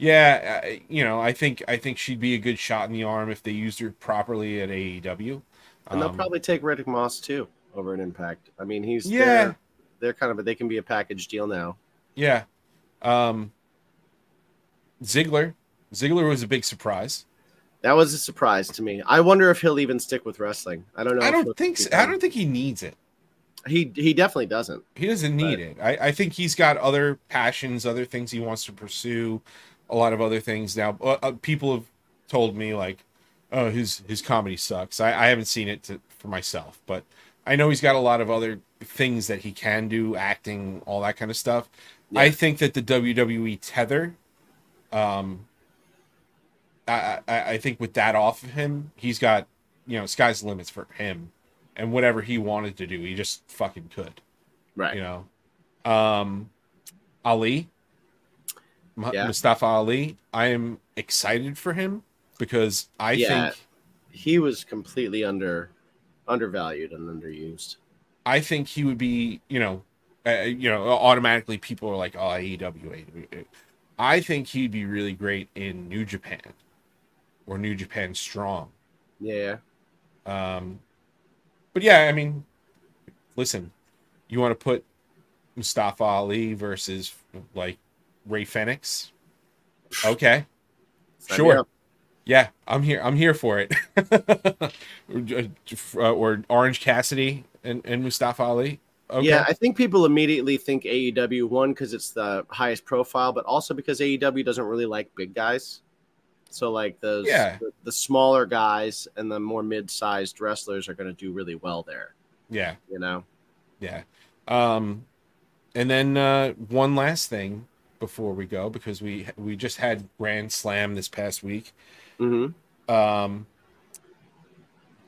Yeah, uh, you know, I think I think she'd be a good shot in the arm if they used her properly at AEW. And they'll Um, probably take Riddick Moss too over an Impact. I mean, he's Yeah. They're, they're kind of a, they can be a package deal now. Yeah. Um Ziggler. Ziggler was a big surprise. That was a surprise to me. I wonder if he'll even stick with wrestling. I don't know. I don't think so. I don't think he needs it. he he definitely doesn't. He doesn't need it. I, I think he's got other passions, other things he wants to pursue, a lot of other things now. Uh, uh, people have told me like, oh, his his comedy sucks. I, I haven't seen it to, for myself, but I know he's got a lot of other things that he can do, acting, all that kind of stuff. I think that the WWE tether, um, I, I I think with that off of him, he's got you know sky's the limits for him, and whatever he wanted to do, he just fucking could Right. you know um ali Yeah. mustafa ali i am excited for him because i Yeah. think He was completely under undervalued and underused. i think he would be you know uh, you know automatically people are like oh aew i think he'd be really great in new japan or new japan strong Yeah. Um, but yeah, I mean, listen, you want to put Mustafa Ali versus like Rey Fénix? Okay, sure. Yeah, I'm here. I'm here for it. or, or Orange Cassidy and, and Mustafa Ali. Okay. Yeah, I think people immediately think AEW one because it's the highest profile, but also because AEW doesn't really like big guys. So like those Yeah. the, the smaller guys and the more mid-sized wrestlers are going to do really well there. yeah, You know. yeah. Um, and then uh, one last thing before we go because we we just had Grand Slam this past week. Mm-hmm. um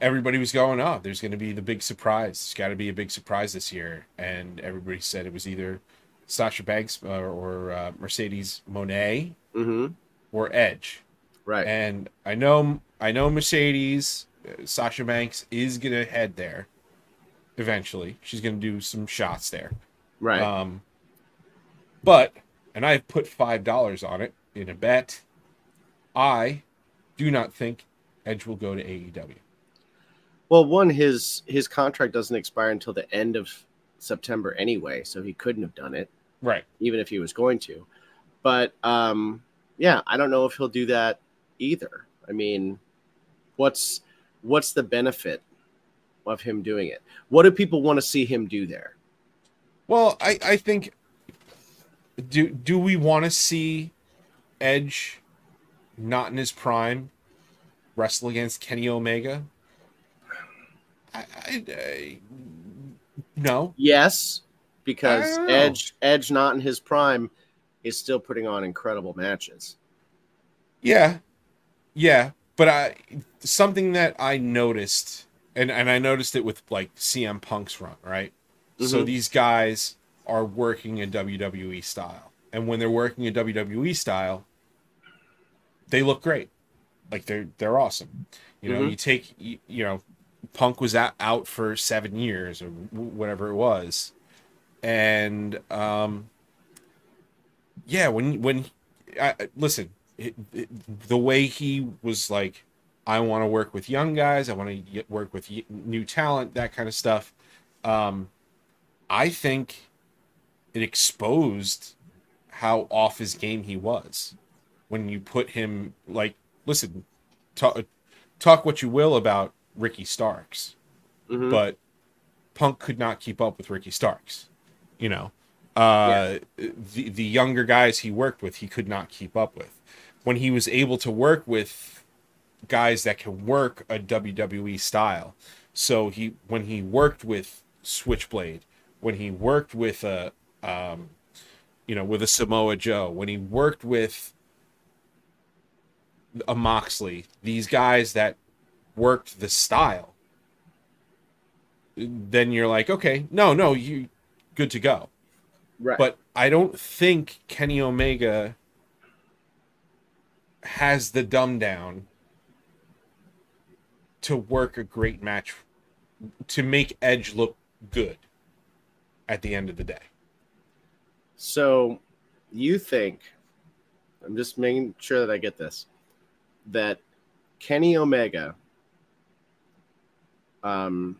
everybody was going oh there's going to be the big surprise it's got to be a big surprise this year and everybody said it was either sasha banks or, or uh, mercedes moné Mm-hmm. or edge Right. and i know i know mercedes uh, sasha banks is going to head there eventually she's going to do some shots there right. um but and i've put five dollars on it in a bet i do not think edge will go to aew well, one his his contract doesn't expire until the end of September anyway, so he couldn't have done it Right. even if he was going to. But um, yeah, I don't know if he'll do that either. I mean, what's what's the benefit of him doing it? What do people want to see him do there? Well, I, I think do do we want to see Edge not in his prime wrestle against Kenny Omega? I, I, I no. Yes, because I don't know. Edge Edge not in his prime is still putting on incredible matches. Yeah, yeah, but I something that I noticed, and and I noticed it with like CM Punk's run, right? So Mhm. these guys are working in WWE style, and when they're working in WWE style, they look great. Like they're they're awesome. You know, Mhm. you take you, you know, Punk was out, out for seven years or whatever it was, and um, yeah, when when I, listen, it, it, the way he was like, I want to work with young guys, I want to work with y- new talent, that kind of stuff. Um, I think it exposed how off his game he was when you put him like, listen, talk talk what you will about Ricky Starks, Mhm. but Punk could not keep up with Ricky Starks. You know, uh, the the younger guys he worked with, he could not keep up with. When he was able to work with guys that can work a WWE style, so he when he worked with Switchblade, when he worked with a um, you know with a Samoa Joe, when he worked with a Moxley, these guys that worked the style, then you're like, okay, no, no, you good to go. Right. But I don't think Kenny Omega has the dumb down to work a great match to make Edge look good at the end of the day. So you think I'm just making sure that I get this that Kenny Omega um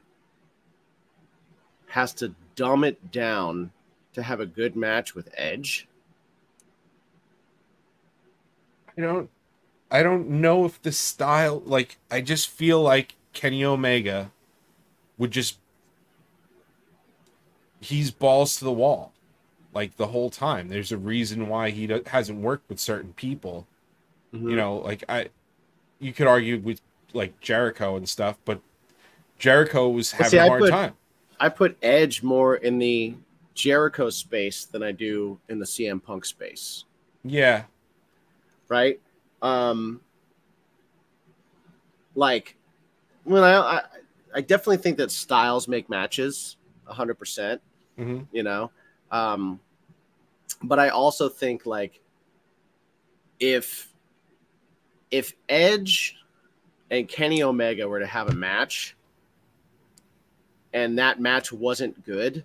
has to dumb it down to have a good match with Edge. I don't I don't know if the style like I just feel like Kenny Omega would just he's balls to the wall like the whole time. There's a reason why he do- hasn't worked with certain people. You know, like I you could argue with like Jericho and stuff, but Jericho was having see, a I hard put- time. I put Edge more in the Jericho space than I do in the CM Punk space. Yeah. right? Um, like when I, I I definitely think that styles make matches hundred percent. Mhm. You know, um, but I also think like if if Edge and Kenny Omega were to have a match and that match wasn't good,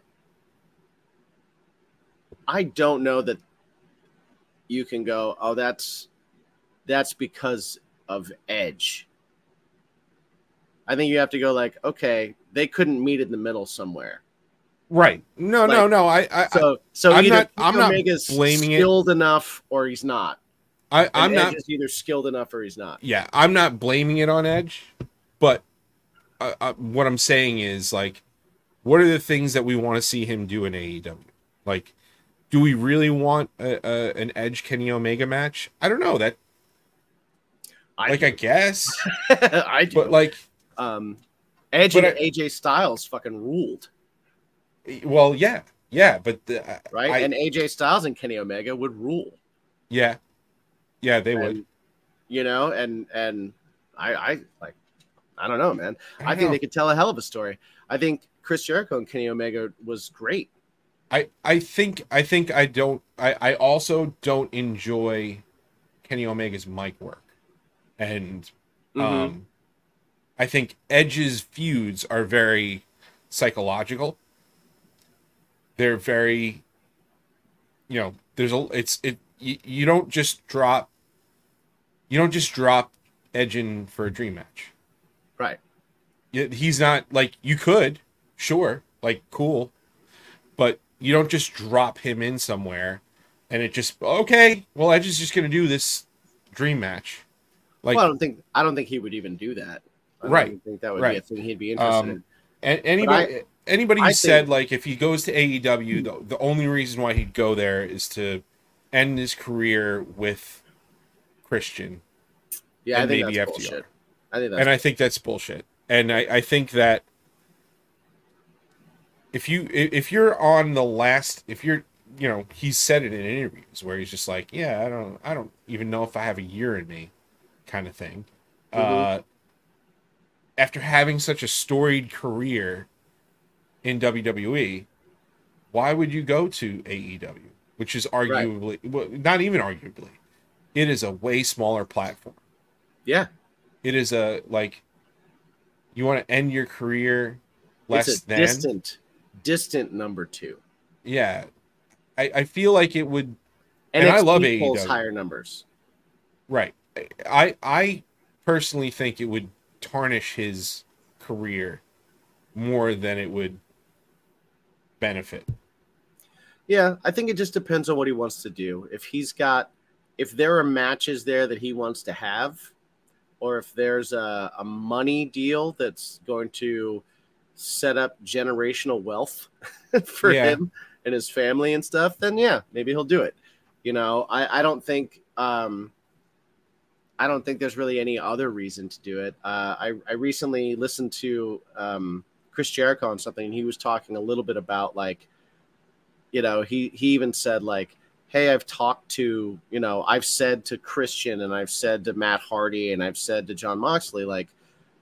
I don't know that you can go, oh, that's that's because of Edge. I think you have to go like, okay, they couldn't meet in the middle somewhere. Right. No, no, Like, no. I I So, so I'm either not- I'm not Omega's blaming it- skilled enough or he's not. I, Edge not either skilled enough or he's not. yeah, I'm not blaming it on Edge, but uh, uh, what I'm saying is like, what are the things that we want to see him do in AEW? Like, do we really want a, a, an Edge Kenny Omega match? I don't know that. I like, I guess, I do. but like, um, Edge and I- AJ Styles fucking ruled, well, yeah, yeah, but the, right? I- and AJ Styles and Kenny Omega would rule. yeah, yeah, they would. You know, and and I I like I don't know, man. I, don't think know. they could tell a hell of a story. I think Chris Jericho and Kenny Omega was great. I I think I think I don't I I also don't enjoy Kenny Omega's mic work. And Mhm. um I think Edge's feuds are very psychological. They're very you know, there's a it's it you, you don't just drop you don't just drop Edge in for a dream match. Right. He's not like you could, sure, like cool, but you don't just drop him in somewhere and it just okay well edge is just going to do this dream match like well, I don't think I don't think he would even do that. I don't Right, even think that would be a thing he'd be interested Um, in. a- anybody anybody who I said think- like if he goes to AEW the, the only reason why he'd go there is to end his career with Christian Yeah, I think maybe that's FTR. bullshit. I think that's and I think that's bullshit. And I, I think that if you if you're on the last if you're you know he's said it in interviews where he's just like yeah I don't I don't even know if I have a year in me kind of thing. Uh, after having such a storied career in WWE, why would you go to AEW, which is arguably well, not even arguably, it is a way smaller platform. Yeah, it is a like you want to end your career less than? distant, distant number two, yeah. I, I feel like it would and, And I love AEW. higher numbers. right. I i personally think it would tarnish his career more than it would benefit. Yeah, I think it just depends on what he wants to do. If he's got, if there are matches there that he wants to have, or if there's a, a money deal that's going to set up generational wealth for Yeah. him and his family and stuff, then yeah, maybe he'll do it. You know, I, I don't think, um, I don't think there's really any other reason to do it. Uh, I, I recently listened to um, Chris Jericho on something, and he was talking a little bit about like, you know, he he even said like, "Hey, I've talked to, you know, I've said to Christian and I've said to Matt Hardy and I've said to Jon Moxley, like,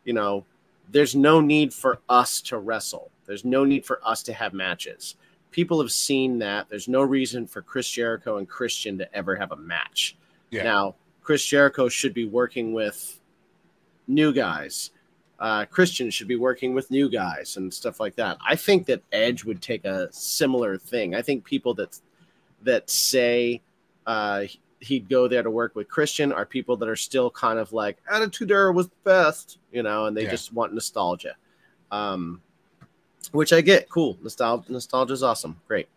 you know, there's no need for us to wrestle. There's no need for us to have matches. People have seen that. There's no reason for Chris Jericho and Christian to ever have a match. Yeah. Now, Chris Jericho should be working with new guys. Uh, Christian should be working with new guys and stuff like that. I think that Edge would take a similar thing. I think people that that say uh, he'd go there to work with Christian are people that are still kind of like Attitude Era was the best, you know, and they Yeah. just want nostalgia. Um, which I get. Cool, nostalgia. Nostalgia is awesome. Great.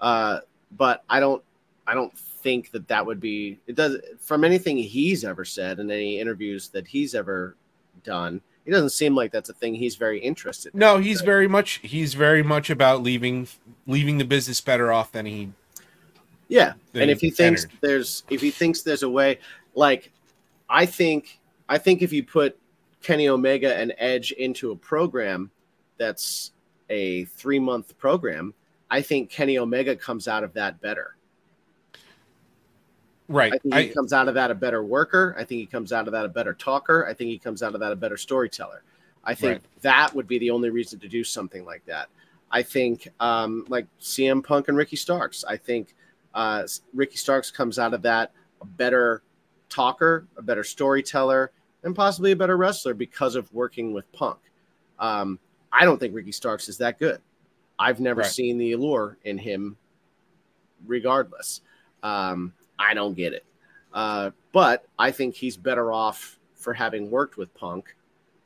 Uh, but I don't. I don't think that that would be. It does from anything he's ever said in any interviews that he's ever done. It doesn't seem like that's a thing he's very interested. in. no he's very much he's very much about leaving leaving the business better off than he Yeah, and if he thinks entered. there's if he thinks there's a way, like I think I think if you put Kenny Omega and Edge into a program that's a three month program, I think Kenny Omega comes out of that better. right I think he comes out of that a better worker. I think he comes out of that a better talker. I think he comes out of that a better storyteller. I think Right. that would be the only reason to do something like that. I think um, like CM Punk and Ricky Starks. I think uh, Ricky Starks comes out of that a better talker, a better storyteller, and possibly a better wrestler because of working with Punk. Um, I don't think Ricky Starks is that good. I've never Right. seen the allure in him, regardless. Um, I don't get it. Uh, but I think he's better off for having worked with Punk,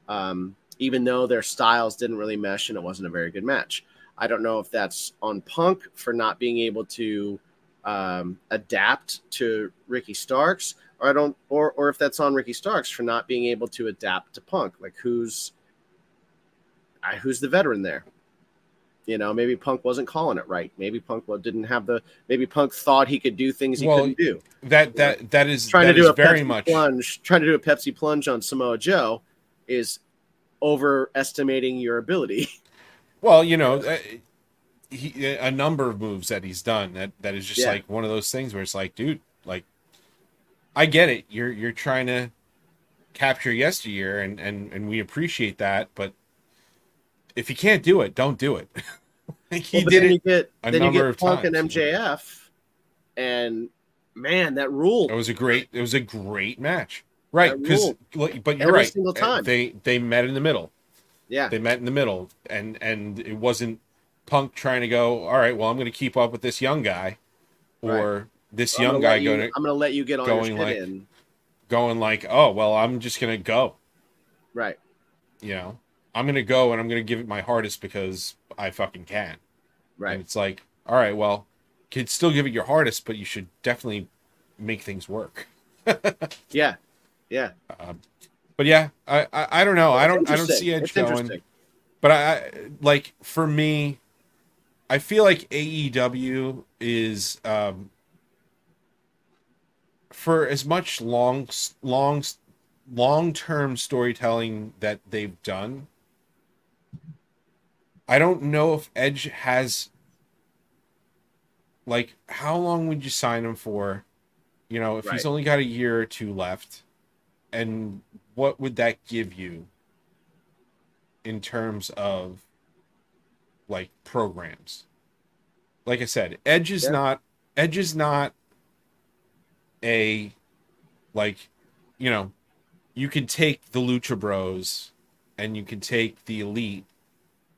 um, even though their styles didn't really mesh and it wasn't a very good match. I don't know if that's on Punk for not being able to um, adapt to Ricky Starks, or I don't, or or if that's on Ricky Starks for not being able to adapt to Punk. Like who's I, who's the veteran there? You know, maybe Punk wasn't calling it right. Maybe Punk didn't have the. Maybe Punk thought he could do things he Well, couldn't do. that that that is Trying that to do a very Pepsi much plunge, trying to do a Pepsi plunge on Samoa Joe, is overestimating your ability. Well, you know, uh, he, a number of moves that he's done that that is just Yeah. like one of those things where it's like, dude, like, I get it. You're you're trying to capture yesteryear, and and and we appreciate that, but if you can't do it, don't do it. like he Well, did you it. get a then you number get of Punk and times. MJF, and man, that ruled. It was a great. It was a great match, right? Because, but you're Every right. single uh, time. They they met in the middle. Yeah, they met in the middle and and it wasn't punk trying to go all right well i'm going to keep up with this young guy or this I'm young guy you- going I'm going to let you get on going like- in. going like oh well i'm just going to go Right. you know i'm going to go and i'm going to give it my hardest because i fucking can Right. and it's like all right, well, you could still give it your hardest, but you should definitely make things work. Yeah, yeah. Um, but yeah, I I, I don't know. I don't I don't see Edge going. But I, I like for me, I feel like AEW is um for as much long long long term storytelling that they've done. I don't know if Edge has like how long would you sign him for? You know, if he's only got a year or two left, and what would that give you in terms of like programs? Like I said, Edge is Yeah. not Edge is not a like you know you can take the Lucha Bros and you can take the Elite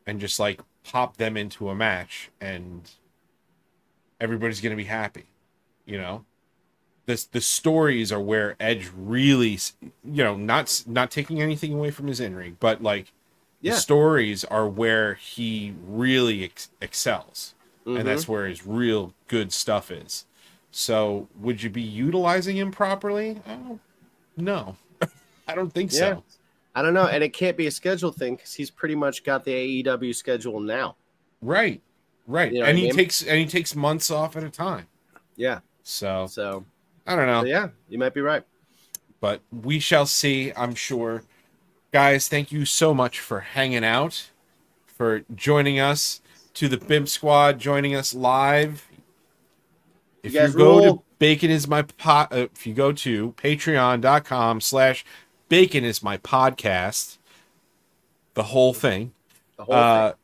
and just like pop them into a match and everybody's gonna be happy, you know. This the stories are where Edge really, you know, not not taking anything away from his in ring, but like Yeah. the stories are where he really ex- excels, Mhm. and that's where his real good stuff is. So, would you be utilizing him properly? Oh, no, I don't think Yeah. so. I don't know, and it can't be a schedule thing because he's pretty much got the AEW schedule now. Right, right, You know and what I he mean? takes and he takes months off at a time. Yeah, So so, I don't know. so yeah, you might be right. but we shall see, I'm sure. Guys, thank you so much for hanging out, for joining us to the BIMP squad, joining us live. If You you, go to. Bacon is my pod, uh, if you go to patreon.com slash bacon is my podcast, the whole thing, The whole uh, thing.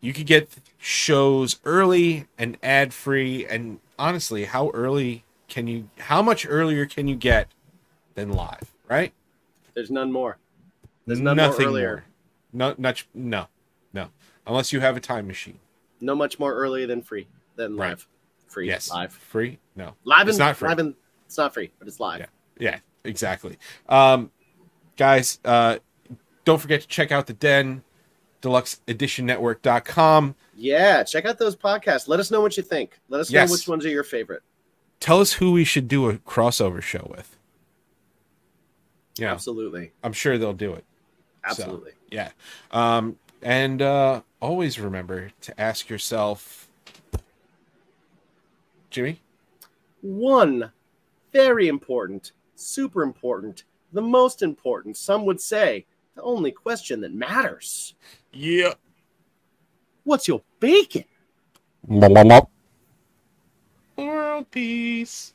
you could get shows early and ad free. And honestly, how early can you? How much earlier can you get than live? Right? There's none more. There's none more earlier. No, not no, no. Unless you have a time machine. No much more earlier than free than Right. live. Free. Yes. Live. Free? No. Live It's and not free. Live and, it's not free, but it's live. Yeah. Yeah. Exactly. Um, guys, uh, don't forget to check out the Den, deluxe edition deluxeeditionnetwork.com. Yeah, check out those podcasts. Let us know what you think. Let us Yes. know which ones are your favorite. Tell us who we should do a crossover show with. Yeah, Absolutely. I'm sure they'll do it. So, Absolutely. yeah. Um, and uh, always remember to ask yourself, Jimmy, One very important, super important, the most important, some would say, the only question that matters. yeah. What's your bacon? World peace.